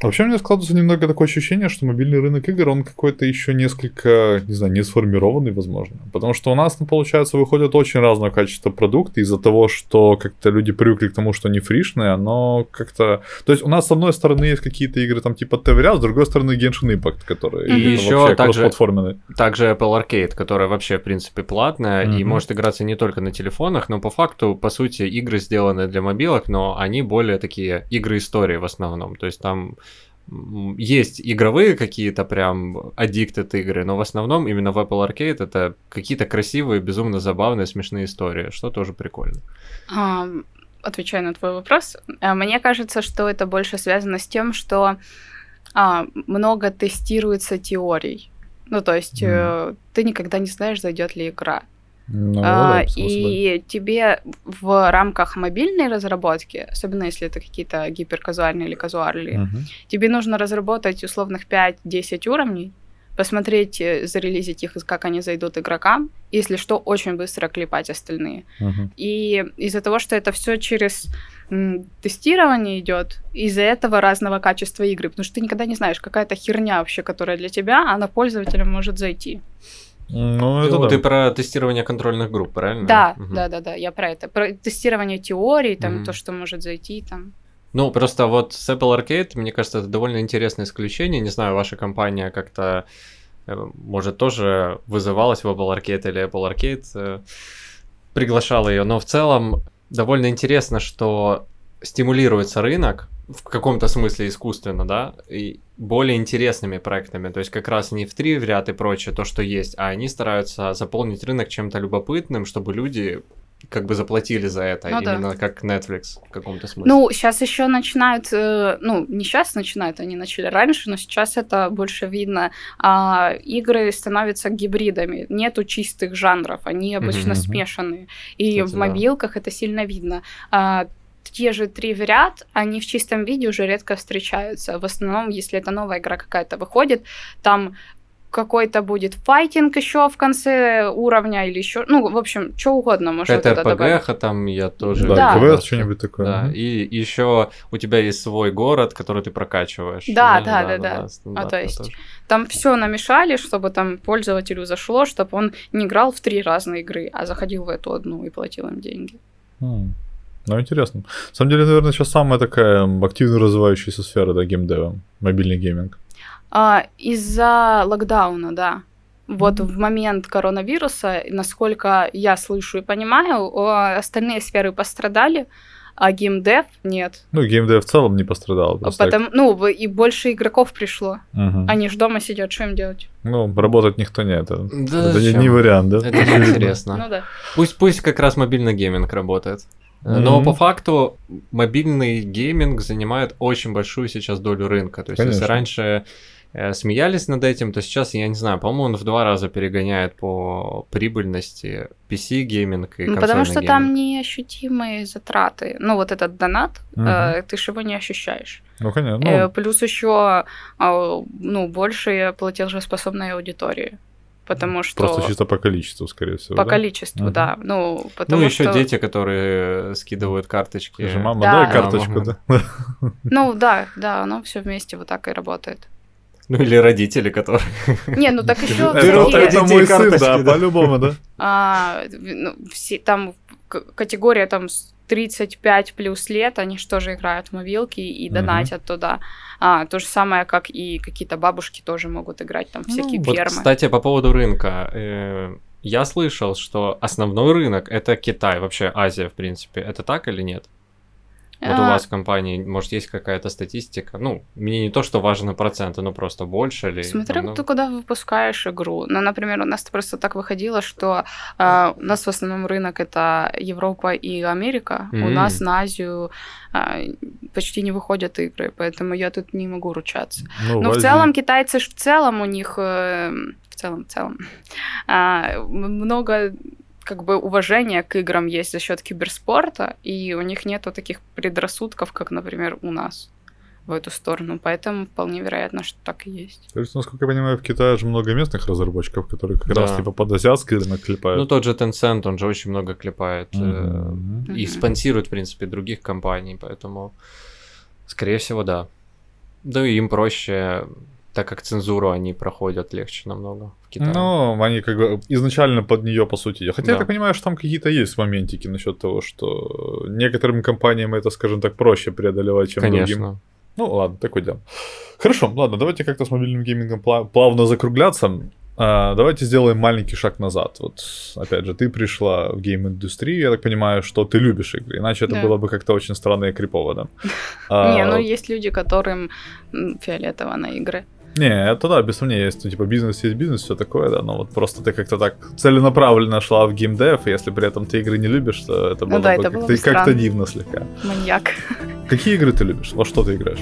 Speaker 2: Вообще у меня складывается немного такое ощущение, что мобильный рынок игр, он какой-то еще несколько, не знаю, не сформированный, возможно. Потому что у нас, ну, получается, выходят очень разного качества продукты из-за того, что как-то люди привыкли к тому, что они фришные, оно как-то... То есть у нас, с одной стороны, есть какие-то игры там типа TVR, с другой стороны, Genshin Impact, которые
Speaker 1: и еще также, также Apple Arcade, которая вообще, в принципе, платная mm-hmm. и может играться не только на телефонах, но по факту, по сути, игры сделаны для мобилок, но они более такие игры истории в основном. То есть там есть игровые какие-то прям addicted игры, но в основном именно в Apple Arcade это какие-то красивые, безумно забавные, смешные истории, что тоже прикольно.
Speaker 3: А, отвечаю на твой вопрос. А, Мне кажется, что это больше связано с тем, что а, много тестируется теорий. Ну, то есть э, ты никогда не знаешь, зайдет ли игра.
Speaker 2: Ну,
Speaker 3: А, и тебе в рамках мобильной разработки, особенно если это какие-то гиперказуальные или казуальные,
Speaker 2: Мгм.
Speaker 3: тебе нужно разработать условных 5-10 уровней, посмотреть, э, зарелизить их, как они зайдут игрокам, если что, очень быстро клепать остальные.
Speaker 2: Мгм.
Speaker 3: И из-за того, что это все через тестирование идет, из-за этого разного качества игры, потому что ты никогда не знаешь, какая-то херня вообще, которая для тебя, она пользователям может зайти.
Speaker 2: Ну,
Speaker 1: Ты,
Speaker 2: это да.
Speaker 1: ты про тестирование контрольных групп, правильно?
Speaker 3: Да,
Speaker 1: Мгм.
Speaker 3: да, да, да, я про это. Про тестирование теорий, там,
Speaker 1: Мгм.
Speaker 3: то, что может зайти, там.
Speaker 1: Ну, просто вот с Apple Arcade, мне кажется, это довольно интересное исключение. Не знаю, ваша компания как-то, э, может, тоже вызывалась в Apple Arcade или Apple Arcade э, приглашала ее, но в целом довольно интересно, что стимулируется рынок в каком-то смысле искусственно, да, и более интересными проектами, то есть как раз не в три в ряд и прочее, то, что есть, а они стараются заполнить рынок чем-то любопытным, чтобы люди как бы заплатили за это,
Speaker 3: Ну да.
Speaker 1: именно как Netflix в каком-то смысле.
Speaker 3: Ну, сейчас еще начинают, э, ну, не сейчас начинают, они начали раньше, но сейчас это больше видно. А, игры становятся гибридами, нету чистых жанров, они обычно
Speaker 2: Мгм.
Speaker 3: смешанные. И
Speaker 1: Кстати,
Speaker 3: в
Speaker 1: да.
Speaker 3: мобилках это сильно видно. А, те же три в ряд, они в чистом виде уже редко встречаются. В основном, если это новая игра какая-то выходит, там какой-то будет файтинг еще в конце уровня или еще, ну, в общем, что угодно туда добавить.
Speaker 1: РПГ, там я тоже...
Speaker 2: Да,
Speaker 3: Да.
Speaker 2: Что-нибудь такое.
Speaker 1: Да, и еще у тебя есть свой город, который ты прокачиваешь.
Speaker 3: Да, да, да, да.
Speaker 1: стандартно
Speaker 3: А, то есть
Speaker 1: тоже.
Speaker 3: Там все намешали, чтобы там пользователю зашло, чтобы он не играл в три разные игры, а заходил в эту одну и платил им деньги.
Speaker 2: М. Ну, интересно. На самом деле, наверное, сейчас самая такая активно развивающаяся сфера, да, геймдева, мобильный гейминг.
Speaker 3: А, из-за локдауна, да. Вот в момент коронавируса, насколько я слышу и понимаю, остальные сферы пострадали, а геймдев нет.
Speaker 2: Ну, геймдев в целом не пострадал. так.
Speaker 3: Потому, ну, и больше игроков пришло.
Speaker 2: Мгм.
Speaker 3: Они же дома сидят, что им делать?
Speaker 2: Ну, работать никто не это.
Speaker 1: Да
Speaker 2: это не, не вариант, да?
Speaker 1: Это неинтересно.
Speaker 3: Ну да.
Speaker 1: Пусть, пусть как раз мобильный гейминг работает. Но
Speaker 2: Мгм.
Speaker 1: по факту мобильный гейминг занимает очень большую сейчас долю рынка. То есть, если
Speaker 2: Конечно.
Speaker 1: раньше э, смеялись над этим, то сейчас, я не знаю, по-моему, он в два раза перегоняет по прибыльности PC гейминг и
Speaker 3: Ну, потому что
Speaker 1: гейминг.
Speaker 3: там неощутимые затраты. Ну, вот этот донат,
Speaker 2: Мгм.
Speaker 3: э, ты же его не ощущаешь.
Speaker 2: Ну, конечно.
Speaker 3: Э,
Speaker 2: Ну,
Speaker 3: плюс еще а, ну, больше платежеспособной аудитории. Потому что
Speaker 2: Просто чисто по количеству, скорее всего.
Speaker 3: по
Speaker 2: да?
Speaker 3: количеству,
Speaker 2: Мгм.
Speaker 3: да. Ну, потому
Speaker 1: Ну, еще
Speaker 3: что...
Speaker 1: дети, которые скидывают карточки.
Speaker 2: Скажи, мама,
Speaker 3: Да.
Speaker 2: дай
Speaker 3: Да,
Speaker 2: карточку,
Speaker 1: мама.
Speaker 2: да?
Speaker 3: Ну, да, да, оно все вместе вот так и работает.
Speaker 1: Ну, или родители, которые...
Speaker 3: Не, ну так еще
Speaker 1: Это-
Speaker 2: Это, мой сын,
Speaker 1: карточки,
Speaker 2: да,
Speaker 1: да.
Speaker 2: по-любому, да.
Speaker 3: а, ну, все, там категория там с 35 плюс лет, они же тоже играют в мобилки и донатят туда. А, то же самое, как и какие-то бабушки тоже могут играть, там всякие
Speaker 1: Вот,
Speaker 3: фермы.
Speaker 1: кстати, по поводу рынка. э, Я слышал, что основной рынок это Китай, вообще Азия, в принципе. Это так или нет? Вот у
Speaker 3: А,
Speaker 1: вас в компании, может, есть какая-то статистика? Ну, мне не то, что важны проценты, но просто больше или...
Speaker 3: Смотря
Speaker 1: намного?
Speaker 3: ты куда выпускаешь игру. Ну, например, у нас просто так выходило, что а, у нас в основном рынок это Европа и Америка. У
Speaker 1: М.
Speaker 3: нас на Азию а, почти не выходят игры, поэтому я тут не могу ручаться.
Speaker 2: Ну,
Speaker 3: Но в
Speaker 2: Азии-
Speaker 3: целом китайцы в целом у них э, в целом в целом м- много как бы уважения к играм есть за счет киберспорта, и у них нету таких предрассудков, как, например, у нас в эту сторону. Поэтому вполне вероятно, что так и есть.
Speaker 2: То есть, насколько я понимаю, в Китае же много местных разработчиков, которые как
Speaker 1: Да.
Speaker 2: раз типа под азиатский рынок клепают.
Speaker 1: Ну, тот же Tencent, он же очень много клепает. э,
Speaker 2: Мгм.
Speaker 1: И спонсирует, в принципе, других компаний, поэтому, скорее всего, да. Да и им проще, так как цензуру они проходят легче намного в Китае.
Speaker 2: Ну, они как бы изначально под нее, по сути. Хотя я
Speaker 1: Да.
Speaker 2: так понимаю, что там какие-то есть моментики насчет того, что некоторым компаниям это, скажем так, проще преодолевать, чем другим.
Speaker 1: Конечно.
Speaker 2: Ну, ладно, такой дел. Хорошо, ладно, давайте как-то с мобильным геймингом пла- плавно закругляться. А, давайте сделаем маленький шаг назад. Вот, опять же, ты пришла в гейм-индустрию, я так понимаю, что ты любишь игры, иначе это
Speaker 3: Да.
Speaker 2: было бы как-то очень странно и крипово, да? А,
Speaker 3: Не, ну есть люди, которым фиолетово на игры.
Speaker 2: Не, это да, без сомнения, есть, ну, типа, бизнес есть бизнес, все такое, да, но вот просто ты как-то так целенаправленно шла в геймдев, и если при этом ты игры не любишь, то это
Speaker 3: Ну
Speaker 2: было
Speaker 3: да,
Speaker 2: бы
Speaker 3: это было
Speaker 2: как-то,
Speaker 3: бы
Speaker 2: как-то дивно слегка.
Speaker 3: Маньяк.
Speaker 2: Какие игры ты любишь? Во что ты играешь?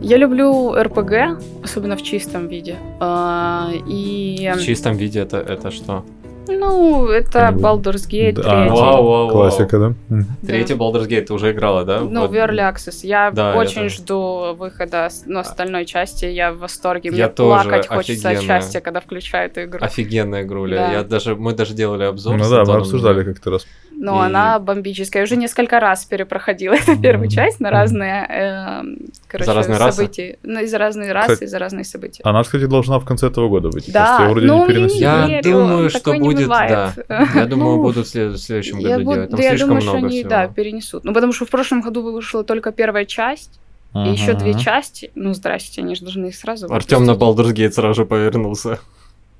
Speaker 3: Я люблю РПГ, особенно в чистом виде. А, И,
Speaker 1: В чистом виде это, это что?
Speaker 3: Ну, это Baldur's Gate
Speaker 2: Да.
Speaker 3: 3.
Speaker 1: Вау, вау, вау.
Speaker 2: Классика, да? М.
Speaker 1: Третий Baldur's Gate ты уже играла, да?
Speaker 3: Ну,
Speaker 1: Вот.
Speaker 3: в Early Access. Я
Speaker 1: Да,
Speaker 3: очень
Speaker 1: тоже.
Speaker 3: жду выхода с- ну, остальной части. Я в восторге. Мне
Speaker 1: Я тоже
Speaker 3: плакать хочется от
Speaker 1: офигенно.
Speaker 3: счастья, когда включаю эту игру.
Speaker 1: Офигенная игруля.
Speaker 3: Да.
Speaker 1: Я даже, мы даже делали обзор.
Speaker 2: Ну да, мы обсуждали как-то раз.
Speaker 3: Но
Speaker 1: И-
Speaker 3: она бомбическая. Я уже несколько раз перепроходила эту первую часть на разные, эм, короче,
Speaker 1: За разные расы?
Speaker 3: события. Ну, и за разные расы,
Speaker 2: Кстати,
Speaker 3: и за разные события.
Speaker 2: Она, кстати, должна в конце этого года выйти.
Speaker 3: Да,
Speaker 2: ее вроде
Speaker 3: ну,
Speaker 2: не
Speaker 3: я не
Speaker 2: переносили.
Speaker 1: Я
Speaker 3: верю,
Speaker 1: думаю, что будет, да. Я думаю,
Speaker 3: Ну,
Speaker 1: будут в след- в следующем
Speaker 3: Я,
Speaker 1: году делать. Там
Speaker 3: я
Speaker 1: слишком
Speaker 3: думаю, что
Speaker 1: много
Speaker 3: они,
Speaker 1: всего.
Speaker 3: да, перенесут. Ну, потому что в прошлом году вышла только первая часть, и еще две части. Ну, здрасте, они же должны их сразу
Speaker 1: Артем на. Baldur's Gate сразу же повернулся.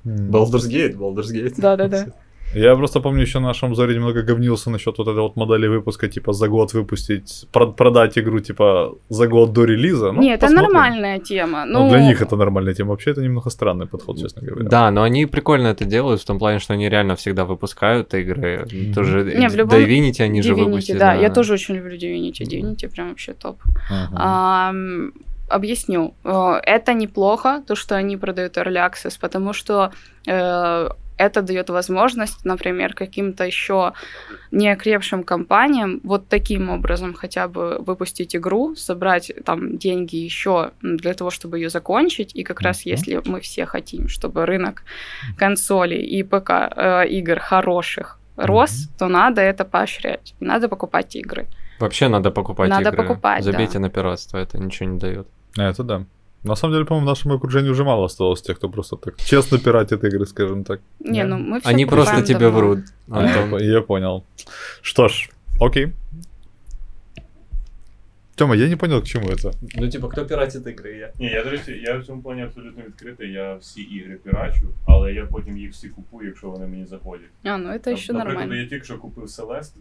Speaker 2: М.
Speaker 1: Baldur's Gate, Baldur's Gate.
Speaker 3: Да-да-да.
Speaker 2: Я просто помню, еще на нашем заре немного говнился насчет вот этой вот модели выпуска, типа за год выпустить, прод- продать игру, типа за год до релиза. Ну,
Speaker 3: Не, это
Speaker 2: посмотрим.
Speaker 3: нормальная тема.
Speaker 2: Ну,
Speaker 3: Ну,
Speaker 2: для них это нормальная тема. Вообще это немного странный подход, честно говоря.
Speaker 1: Да, но они прикольно это делают в том плане, что они реально всегда выпускают игры.
Speaker 2: Мгм.
Speaker 1: Тоже
Speaker 3: Не, в любом-
Speaker 1: Divinity они же
Speaker 3: Divinity,
Speaker 1: выпустили.
Speaker 3: да. Я тоже очень люблю Divinity. Divinity прям вообще топ.
Speaker 2: Мгм.
Speaker 3: Ам, объясню. Э, Это неплохо, то, что они продают Early Access, потому что э, это дает возможность, например, каким-то еще неокрепшим компаниям вот таким образом хотя бы выпустить игру, собрать там деньги еще для того, чтобы ее закончить. И как раз если мы все хотим, чтобы рынок консолей и ПК э, игр хороших рос, то надо это поощрять. Надо покупать игры.
Speaker 1: Вообще надо покупать
Speaker 3: Надо
Speaker 1: игры.
Speaker 3: покупать, да.
Speaker 1: Забейте на пиратство, это ничего не дает.
Speaker 2: Это да. На самом деле, по-моему, в нашем окружении уже мало осталось тех, кто просто так честно пиратит игры, скажем так.
Speaker 3: Не,
Speaker 2: Да.
Speaker 3: ну мы всё
Speaker 1: Они просто
Speaker 3: покупаем
Speaker 1: тебе
Speaker 3: давно.
Speaker 1: врут.
Speaker 2: А, я,
Speaker 1: Антон.
Speaker 2: по- я понял. Что ж, окей. Тёма, я не понял, к чему это.
Speaker 1: Ну, типа, кто пиратит игры? Я.
Speaker 4: Ні, я, до речі, я в цьому плані абсолютно відкритий. Я всі ігри пірачу, але я потім їх всі купую, якщо вони мені заходять.
Speaker 3: А, ну это еще
Speaker 4: Наприклад,
Speaker 3: нормально.
Speaker 4: я тільки що купив Celeste,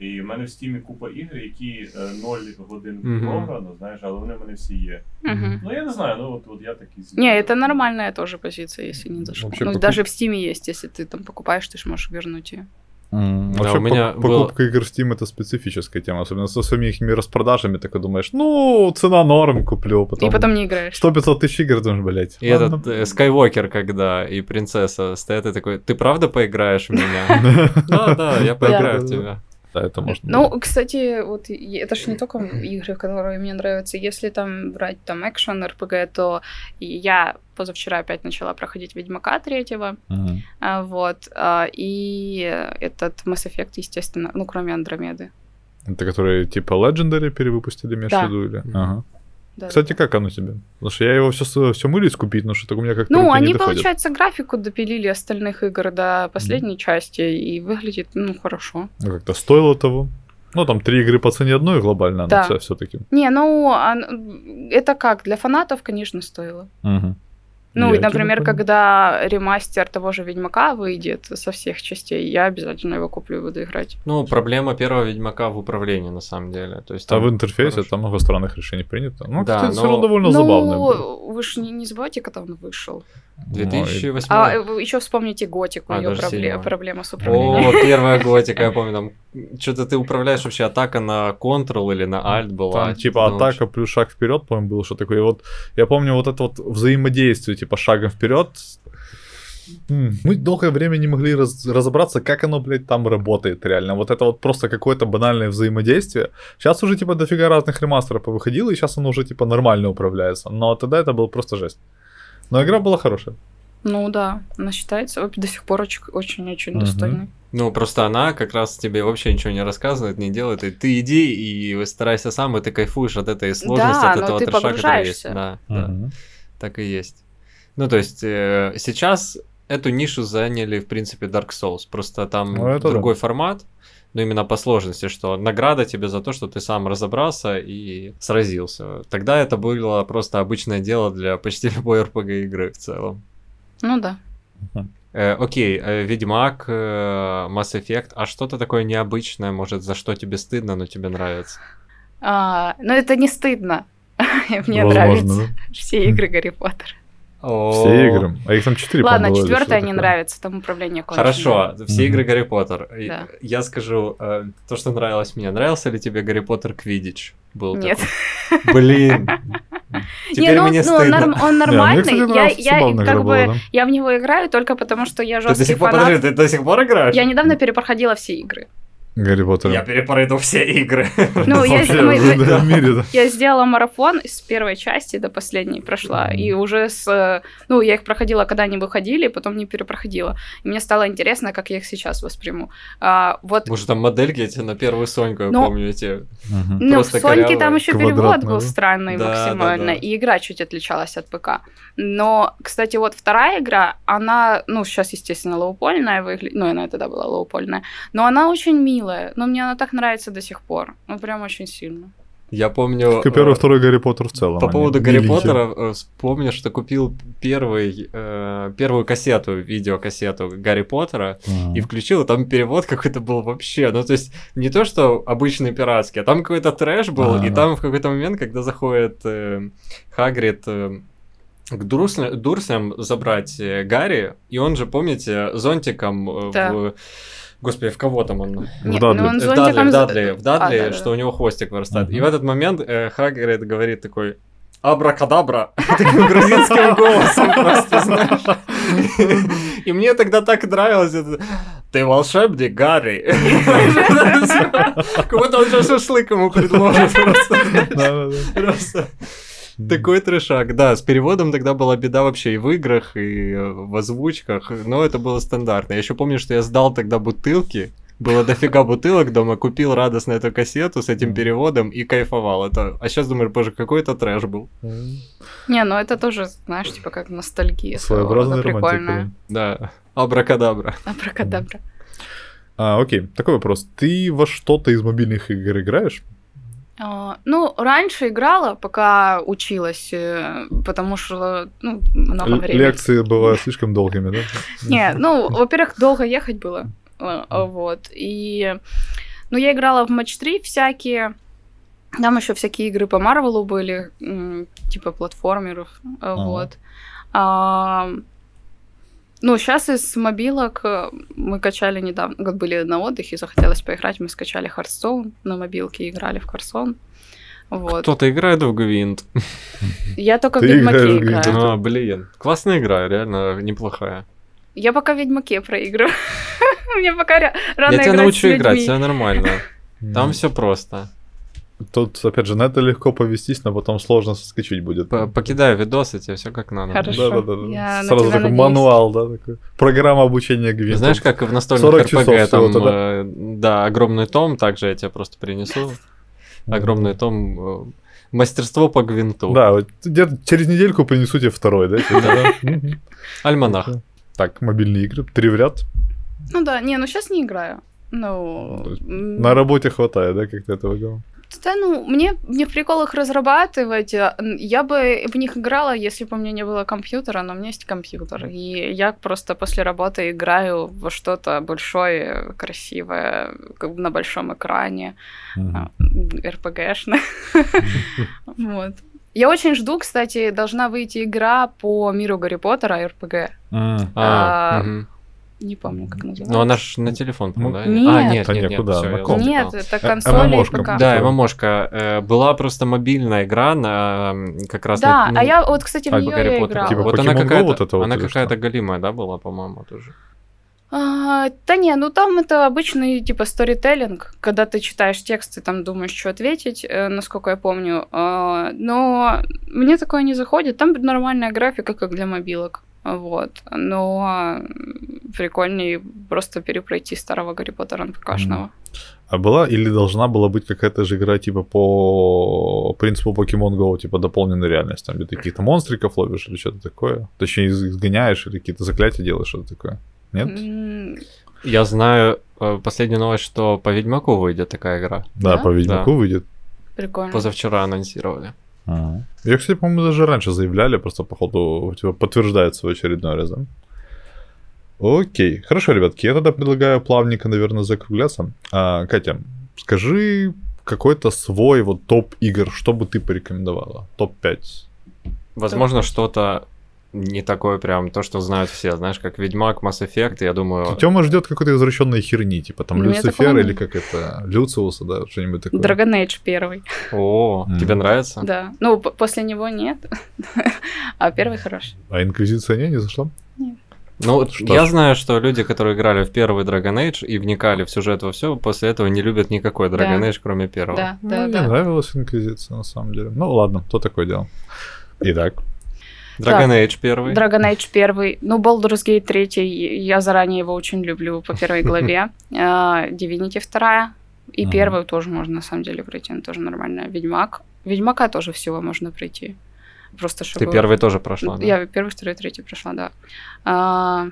Speaker 4: і в мене в стімі купа ігр, які 0 годин
Speaker 1: Мгм.
Speaker 4: програно, знаєш, але вони в мене всі є.
Speaker 3: Мгм.
Speaker 4: Ну я не знаю, ну от, от я такий.
Speaker 3: Не, это нормальная тоже позиция, если не зашло.
Speaker 2: Вообще
Speaker 3: ну,
Speaker 2: покуп-
Speaker 3: даже в Стиме есть, если ты там покупаешь, ты ж можешь вернуть ее.
Speaker 2: Вообще,
Speaker 1: у меня
Speaker 2: пок-
Speaker 1: было-
Speaker 2: покупка игр в Steam это специфическая тема, особенно со своими их распродажами, так и думаешь, ну, цена норм, куплю, потом...
Speaker 3: И потом не играешь.
Speaker 2: 100-500 тысяч игр, думаешь, блядь.
Speaker 1: И
Speaker 2: ладно.
Speaker 1: этот э, Скайуокер, когда и принцесса стоят и такой, ты правда поиграешь в меня? Да, да, я поиграю в
Speaker 2: Да-да-да.
Speaker 1: тебя.
Speaker 2: Да, это можно.
Speaker 3: Ну, кстати, вот это же не только игры, которые мне нравятся. Если там брать там экшен, РПГ, то я позавчера опять начала проходить Ведьмака третьего, а, вот, а, и этот Mass Effect, естественно, ну, кроме Андромеды.
Speaker 2: Это которые типа Legendary перевыпустили, имеешь
Speaker 3: Да.
Speaker 2: в виду? Или? Ага.
Speaker 3: Да,
Speaker 2: Кстати, как оно тебе? Потому что я его все, все мылись купить, но что-то у меня как-то
Speaker 3: Ну, они, получается, графику допилили остальных игр до последней части, и выглядит, ну, хорошо.
Speaker 2: Ну, как-то стоило того. Ну, там три игры по цене одной глобально,
Speaker 3: Да.
Speaker 2: но все-таки.
Speaker 3: Не, ну, это как, для фанатов, конечно, стоило. Ну,
Speaker 2: Я
Speaker 3: например, когда ремастер того же Ведьмака выйдет со всех частей, я обязательно его куплю и буду играть.
Speaker 1: Ну, проблема первого Ведьмака в управлении, на самом деле. То есть
Speaker 2: А
Speaker 1: там
Speaker 2: в интерфейсе
Speaker 1: хорошо.
Speaker 2: там много странных решений принято. Ну,
Speaker 1: Да,
Speaker 2: кстати, все
Speaker 1: но-
Speaker 2: равно довольно забавно было.
Speaker 3: Ну, вы же не, не забывайте, когда он вышел.
Speaker 1: 2008
Speaker 3: А еще вспомните Готику,
Speaker 1: А,
Speaker 3: ее
Speaker 1: даже седьмой.
Speaker 3: проблема с управлением.
Speaker 1: О, первая готика, я помню, там что-то ты управляешь вообще атака на Ctrl или на Alt была.
Speaker 2: Там типа
Speaker 1: Ну,
Speaker 2: атака плюс шаг вперед, по-моему, было что такое. И вот я помню вот это вот взаимодействие, типа шагом вперед. Мы долгое время не могли раз- разобраться, как оно, блядь, там работает реально. Вот это вот просто какое-то банальное взаимодействие. Сейчас уже типа дофига разных ремастеров повыходило, и сейчас оно уже типа нормально управляется. Но тогда это было просто жесть. Но игра была хорошая.
Speaker 3: Ну да, она считается вообще до сих пор оч- очень-очень
Speaker 2: Мгм.
Speaker 3: достойной.
Speaker 1: Ну, просто она как раз тебе вообще ничего не рассказывает, не делает. И ты иди и старайся сам, и ты кайфуешь от этой сложности,
Speaker 3: Да,
Speaker 1: от
Speaker 3: но
Speaker 1: этого
Speaker 3: ты
Speaker 1: трэша, который есть. Да, да,
Speaker 2: Мгм.
Speaker 1: так и есть. Ну, то есть, э, сейчас эту нишу заняли, в принципе, Dark Souls. Просто там
Speaker 2: Ну, это
Speaker 1: другой формат. ну именно по сложности, что награда тебе за то, что ты сам разобрался и сразился. Тогда это было просто обычное дело для почти любой RPG игры в целом.
Speaker 3: Ну да.
Speaker 1: Э, окей, э, Ведьмак, э, Mass Effect, а что-то такое необычное, может, за что тебе стыдно, но тебе нравится?
Speaker 3: А, но это не стыдно. Мне
Speaker 2: Возможно,
Speaker 3: нравятся
Speaker 2: да.
Speaker 3: все игры Гарри Поттера.
Speaker 2: Все игры. А их там четыре,
Speaker 3: Ладно, четвертая не нравится, там управление конченое.
Speaker 1: Хорошо, все игры Гарри Поттер. Я скажу э, то, что нравилось мне. Нравился ли тебе Гарри Поттер Квидич? Был
Speaker 3: Нет.
Speaker 1: Блин.
Speaker 3: Не,
Speaker 1: Теперь
Speaker 3: ну,
Speaker 1: мне
Speaker 3: ну,
Speaker 1: стыдно.
Speaker 3: он
Speaker 2: Не, мне,
Speaker 3: нормальный.
Speaker 2: кстати,
Speaker 3: я, как бы
Speaker 2: да.
Speaker 3: я в него играю только потому, что я
Speaker 1: Ты до
Speaker 3: жесткий
Speaker 1: сих пор,
Speaker 3: фанат.
Speaker 1: подожди, ты до сих пор играешь?
Speaker 3: Я недавно перепроходила все игры.
Speaker 2: Гарри Поттер.
Speaker 1: Я перепройду все игры.
Speaker 3: Ну, я, мы-
Speaker 2: мире, да.
Speaker 3: сделала марафон с первой части до последней прошла, и уже с... э, Ну, я их проходила, когда они выходили, потом не перепроходила. И мне стало интересно, как я их сейчас восприму. А, вот
Speaker 1: Может, там модельки эти на первую Соньку, я
Speaker 3: Ну,
Speaker 1: помню, эти.
Speaker 3: Ну, в Соньке там еще перевод был странный
Speaker 1: Да,
Speaker 3: максимально,
Speaker 1: да, да.
Speaker 3: и игра чуть отличалась от ПК. Но, кстати, вот вторая игра, она, ну, сейчас, естественно, лоупольная выглядит, ну, она тогда была лоупольная, но она очень милая, но мне она так нравится до сих пор, ну, прям очень сильно.
Speaker 1: Я помню...
Speaker 2: Как и первый,
Speaker 1: э,
Speaker 2: второй Гарри Поттер в целом.
Speaker 1: По
Speaker 2: они
Speaker 1: поводу Гарри
Speaker 2: миленькие.
Speaker 1: Поттера, э, вспомню, что купил первый, э, первую кассету, видеокассету Гарри Поттера,
Speaker 2: Ага.
Speaker 1: и включил, и там перевод какой-то был вообще, ну то есть не то, что обычный пиратский, а там какой-то трэш был, и
Speaker 2: Ага.
Speaker 1: там в какой-то момент, когда заходит э, Хагрид э, к Дурслям, Дурслям забрать э, Гарри, и он же, помните, зонтиком э,
Speaker 3: Да.
Speaker 1: в... Господи, в кого там он?
Speaker 3: Не,
Speaker 2: Дадли.
Speaker 3: ну, он
Speaker 1: В Дадли,
Speaker 3: зонтиком
Speaker 1: в
Speaker 3: за-
Speaker 1: Дадли, в Дадли,
Speaker 3: А, да, да,
Speaker 1: что у него хвостик вырастает. И
Speaker 2: Мгм.
Speaker 1: в этот момент э, Хагрид говорит такой, абракадабра, таким грузинским голосом просто, знаешь. И мне тогда так нравилось это. Ты волшебник, Гарри. Как будто он сейчас шашлык ему предложит просто. Такой трешак. Да, с переводом тогда была беда вообще и в играх, и э, в озвучках, но это было стандартно. Я еще помню, что я сдал тогда бутылки, было дофига бутылок дома, купил радостно эту кассету с этим переводом и кайфовал. Это... А сейчас думаешь, боже, какой это трэш был.
Speaker 3: Не, ну это тоже, знаешь, типа как ностальгия.
Speaker 2: Своеобразная
Speaker 3: прикольная.
Speaker 1: Да, абракадабра.
Speaker 3: Абракадабра.
Speaker 2: А, окей, такой вопрос. Ты во что-то из мобильных игр играешь?
Speaker 3: А, Ну, раньше играла, пока училась, э, потому что, ну, много времени.
Speaker 2: Лекции бывают слишком долгими, да?
Speaker 3: Не, ну, во-первых, долго ехать было, э, э, вот, и, ну, я играла в матч 3 всякие, там еще всякие игры по Марвелу были, типа платформеров, вот. Ну, сейчас из мобилок э, мы качали недавно, как были на отдыхе, захотелось поиграть, мы скачали Hearthstone на мобилке, играли в Hearthstone. Вот.
Speaker 1: Кто-то играет в Гвинт.
Speaker 3: Я только в
Speaker 2: Ты
Speaker 3: Ведьмаке
Speaker 2: в
Speaker 3: играю.
Speaker 1: А, блин. Классная игра, реально неплохая.
Speaker 3: Я пока в Ведьмаке проигрываю. Мне пока рано
Speaker 1: Я тебя научу играть, все нормально. Там все просто.
Speaker 2: Тут, опять же, на это легко повестись, но потом сложно соскочить будет.
Speaker 1: Покидаю видосы, тебе все как надо.
Speaker 3: Хорошо.
Speaker 2: Да-да-да.
Speaker 3: Я на
Speaker 2: Сразу
Speaker 3: тебя
Speaker 2: такой
Speaker 3: надеюсь.
Speaker 2: мануал, да, такой. Программа обучения гвинтом.
Speaker 1: Знаешь, как в настольных
Speaker 2: 40
Speaker 1: РПГ
Speaker 2: часов
Speaker 1: там,
Speaker 2: да?
Speaker 1: э, да, огромный том, также я тебе просто принесу. Огромный том э, мастерство по гвинту.
Speaker 2: Да, вот через недельку принесу тебе второй, да?
Speaker 1: Альманах.
Speaker 2: Так, мобильные игры. Три в ряд.
Speaker 3: Ну да, не, ну сейчас не играю. Ну,
Speaker 2: На работе хватает, да, как ты этого говорил?
Speaker 3: Да, ну, мне, мне в прикол их разрабатывать. н- Я бы в них играла, если бы у меня не было компьютера, но у меня есть компьютер. И я просто после работы играю во что-то большое, красивое, как бы на большом экране. а, РПГшно. Вот. Я очень жду, кстати, должна выйти игра по миру Гарри Поттера РПГ.
Speaker 1: А,
Speaker 3: А. Не помню, как называется.
Speaker 1: Ну, она ж на телефон,
Speaker 2: Ну,
Speaker 1: да?
Speaker 3: нет.
Speaker 1: А, нет,
Speaker 2: Да
Speaker 1: нет,
Speaker 2: нет,
Speaker 1: нет,
Speaker 2: куда,
Speaker 1: всё,
Speaker 2: на
Speaker 1: я
Speaker 2: ком?
Speaker 3: Нет, это
Speaker 2: Э,
Speaker 3: консоли и
Speaker 2: ММОшка.
Speaker 3: ПК.
Speaker 1: Да, ММОшка. Э, Была просто мобильная игра на как раз...
Speaker 3: Да,
Speaker 1: на-
Speaker 3: а я вот, кстати, в нее
Speaker 1: Гарри
Speaker 3: играла.
Speaker 2: Типа
Speaker 1: вот она какая-то,
Speaker 2: вот это вот
Speaker 1: она какая-то голимая, да, была, по-моему, тоже.
Speaker 3: А, да не, ну там это обычный типа сторителлинг, когда ты читаешь текст и там думаешь, что ответить, э, насколько я помню. А, но мне такое не заходит. Там нормальная графика, как для мобилок. Вот. Но прикольнее просто перепройти старого Гарри Поттера НПКшного.
Speaker 2: А была или должна была быть какая-то же игра типа по принципу Pokemon Go, типа дополненной реальность, там где ты каких-то монстриков ловишь или что-то такое? Точнее, из- изгоняешь или какие-то заклятия делаешь, что-то такое? Нет?
Speaker 1: Я знаю э, последнюю новость, что по Ведьмаку выйдет такая игра.
Speaker 2: Да,
Speaker 3: Да?
Speaker 2: по Ведьмаку выйдет.
Speaker 3: Прикольно.
Speaker 1: Позавчера анонсировали.
Speaker 2: Ага. Я, кстати, по-моему, даже раньше заявляли, просто, походу, типа, подтверждается в очередной раз, да? Окей. Хорошо, ребятки, я тогда предлагаю плавненько, наверное, закругляться. А, Катя, скажи какой-то свой вот топ игр, что бы ты порекомендовала? Топ-5.
Speaker 1: Возможно, что-то не такое прям, то, что знают все, знаешь, как Ведьмак, Mass Effect, я думаю...
Speaker 2: Тёма ждет какой-то извращенной херни, типа там
Speaker 3: У меня
Speaker 2: Люцифер
Speaker 3: такого
Speaker 2: или как это, Люциуса, да, что-нибудь такое.
Speaker 3: Dragon Age первый.
Speaker 1: О,
Speaker 2: М.
Speaker 1: тебе нравится?
Speaker 3: Да. Ну, после него нет. А первый хороший.
Speaker 2: А Инквизиция не, не зашла?
Speaker 1: Ну,
Speaker 2: Что
Speaker 1: я
Speaker 2: ж.
Speaker 1: знаю, что люди, которые играли в первый Dragon Age и вникали в сюжет во все, после этого не любят никакой Dragon
Speaker 3: Да.
Speaker 1: Age, кроме первого.
Speaker 3: Да,
Speaker 2: Ну,
Speaker 3: да,
Speaker 2: мне
Speaker 3: да.
Speaker 2: нравилась Инквизиция, на самом деле. Ну, ладно, то такое дело. Итак,
Speaker 1: Dragon Age первый.
Speaker 3: Dragon Age первый. Ну, Baldur's Gate третий. Я заранее его очень люблю по первой главе. А, Divinity вторая. И первую тоже можно, на самом деле, пройти. Она тоже нормальная. Ведьмак. Ведьмака тоже всего можно пройти. Просто чтобы...
Speaker 1: Ты первый тоже прошла, да?
Speaker 3: Я первый, второй, третий прошла, да. А,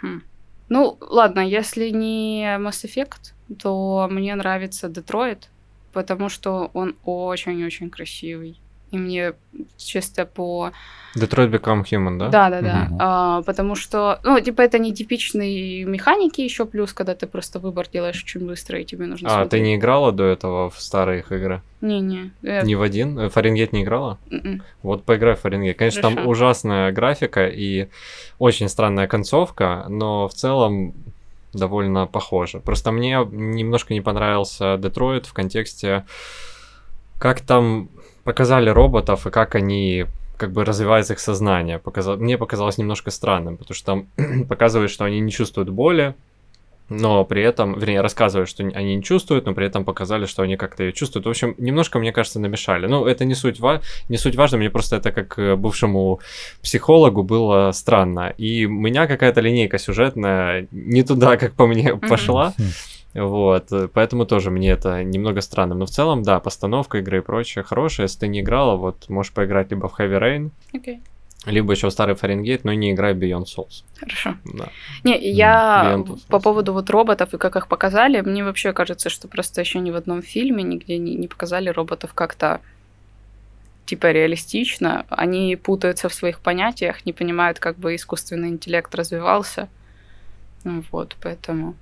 Speaker 3: хм. Ну, ладно, если не Mass Effect, то мне нравится Детройт, потому что он очень-очень красивый. И мне чисто по...
Speaker 1: Detroit Become Human, да?
Speaker 3: Да, да, да.
Speaker 2: Мгм.
Speaker 3: А, потому что, ну, типа, это не типичные механики еще плюс, когда ты просто выбор делаешь очень быстро, и тебе нужно
Speaker 1: А, ты
Speaker 3: смотреть.
Speaker 1: не играла до этого в старые их игры?
Speaker 3: Не-не. э,
Speaker 1: Ни в один? Фаренгейт не играла?
Speaker 3: м-м.
Speaker 1: Вот поиграй в Фаренгейт. Конечно, там
Speaker 3: Хорошо.
Speaker 1: ужасная графика и очень странная концовка, но в целом довольно похоже. Просто мне немножко не понравился Детройт в контексте, как там показали роботов и как они как бы развивается их сознание. Показал... Мне показалось немножко странным, потому что там показывают, что они не чувствуют боли, но при этом, вернее, рассказывают, что они не чувствуют, но при этом показали, что они как-то ее чувствуют. В общем, немножко, мне кажется, намешали. Ну, это не суть, ва- не суть важно, мне просто это как э, бывшему психологу было странно. И у меня какая-то линейка сюжетная не туда, как по мне, пошла.
Speaker 2: Хм.
Speaker 1: Вот, э, поэтому тоже мне это немного странно. Но в целом, да, постановка игры и прочее хорошая. Если ты не играла, вот можешь поиграть либо в Heavy Rain,
Speaker 3: Окей,
Speaker 1: либо еще в старый Фаренгейт, но не играй Beyond Souls.
Speaker 3: хорошо.
Speaker 1: Да.
Speaker 3: Не, я по поводу вот роботов и как их показали, мне вообще кажется, что просто еще ни в одном фильме нигде не, не показали роботов как-то типа реалистично. Они путаются в своих понятиях, не понимают, как бы искусственный интеллект развивался. Вот, поэтому...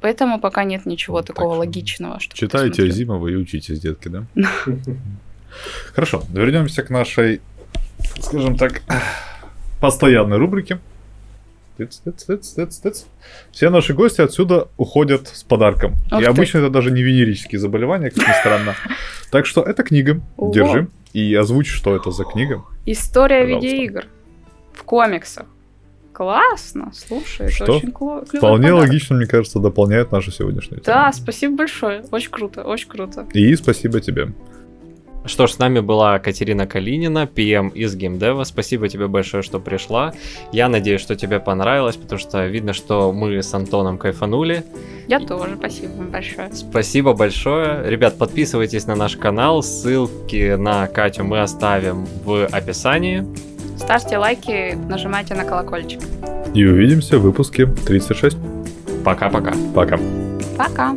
Speaker 3: Поэтому пока нет ничего
Speaker 2: так
Speaker 3: такого
Speaker 2: что
Speaker 3: логичного. Что
Speaker 2: читайте Азимова и учитесь, детки, да? Хорошо, вернемся к нашей, скажем так, постоянной рубрике. Тыц, тыц, тыц, тыц, тыц. Все наши гости отсюда уходят с подарком.
Speaker 3: Ух
Speaker 2: И
Speaker 3: ты.
Speaker 2: обычно это даже не венерические заболевания, как ни странно. Так что это книга. Держи. И озвучь, что это за книга.
Speaker 3: История
Speaker 2: Пожалуйста.
Speaker 3: видеоигр в комиксах. Классно, слушай, это
Speaker 2: Что?
Speaker 3: очень кло- клёвый
Speaker 2: Вполне
Speaker 3: подарок.
Speaker 2: логично, мне кажется, дополняет нашу сегодняшнюю тему.
Speaker 3: Да, спасибо большое. Очень круто, очень круто.
Speaker 2: И спасибо тебе.
Speaker 1: Что ж, с нами была Катерина Калинина, PM из геймдева. Спасибо тебе большое, что пришла. Я надеюсь, что тебе понравилось, потому что видно, что мы с Антоном кайфанули.
Speaker 3: Я тоже, спасибо вам большое.
Speaker 1: Спасибо большое. Ребят, подписывайтесь на наш канал. Ссылки на Катю мы оставим в описании.
Speaker 3: Ставьте лайки, нажимайте на колокольчик.
Speaker 2: И увидимся в выпуске 36.
Speaker 1: Пока-пока.
Speaker 2: Пока.
Speaker 3: Пока.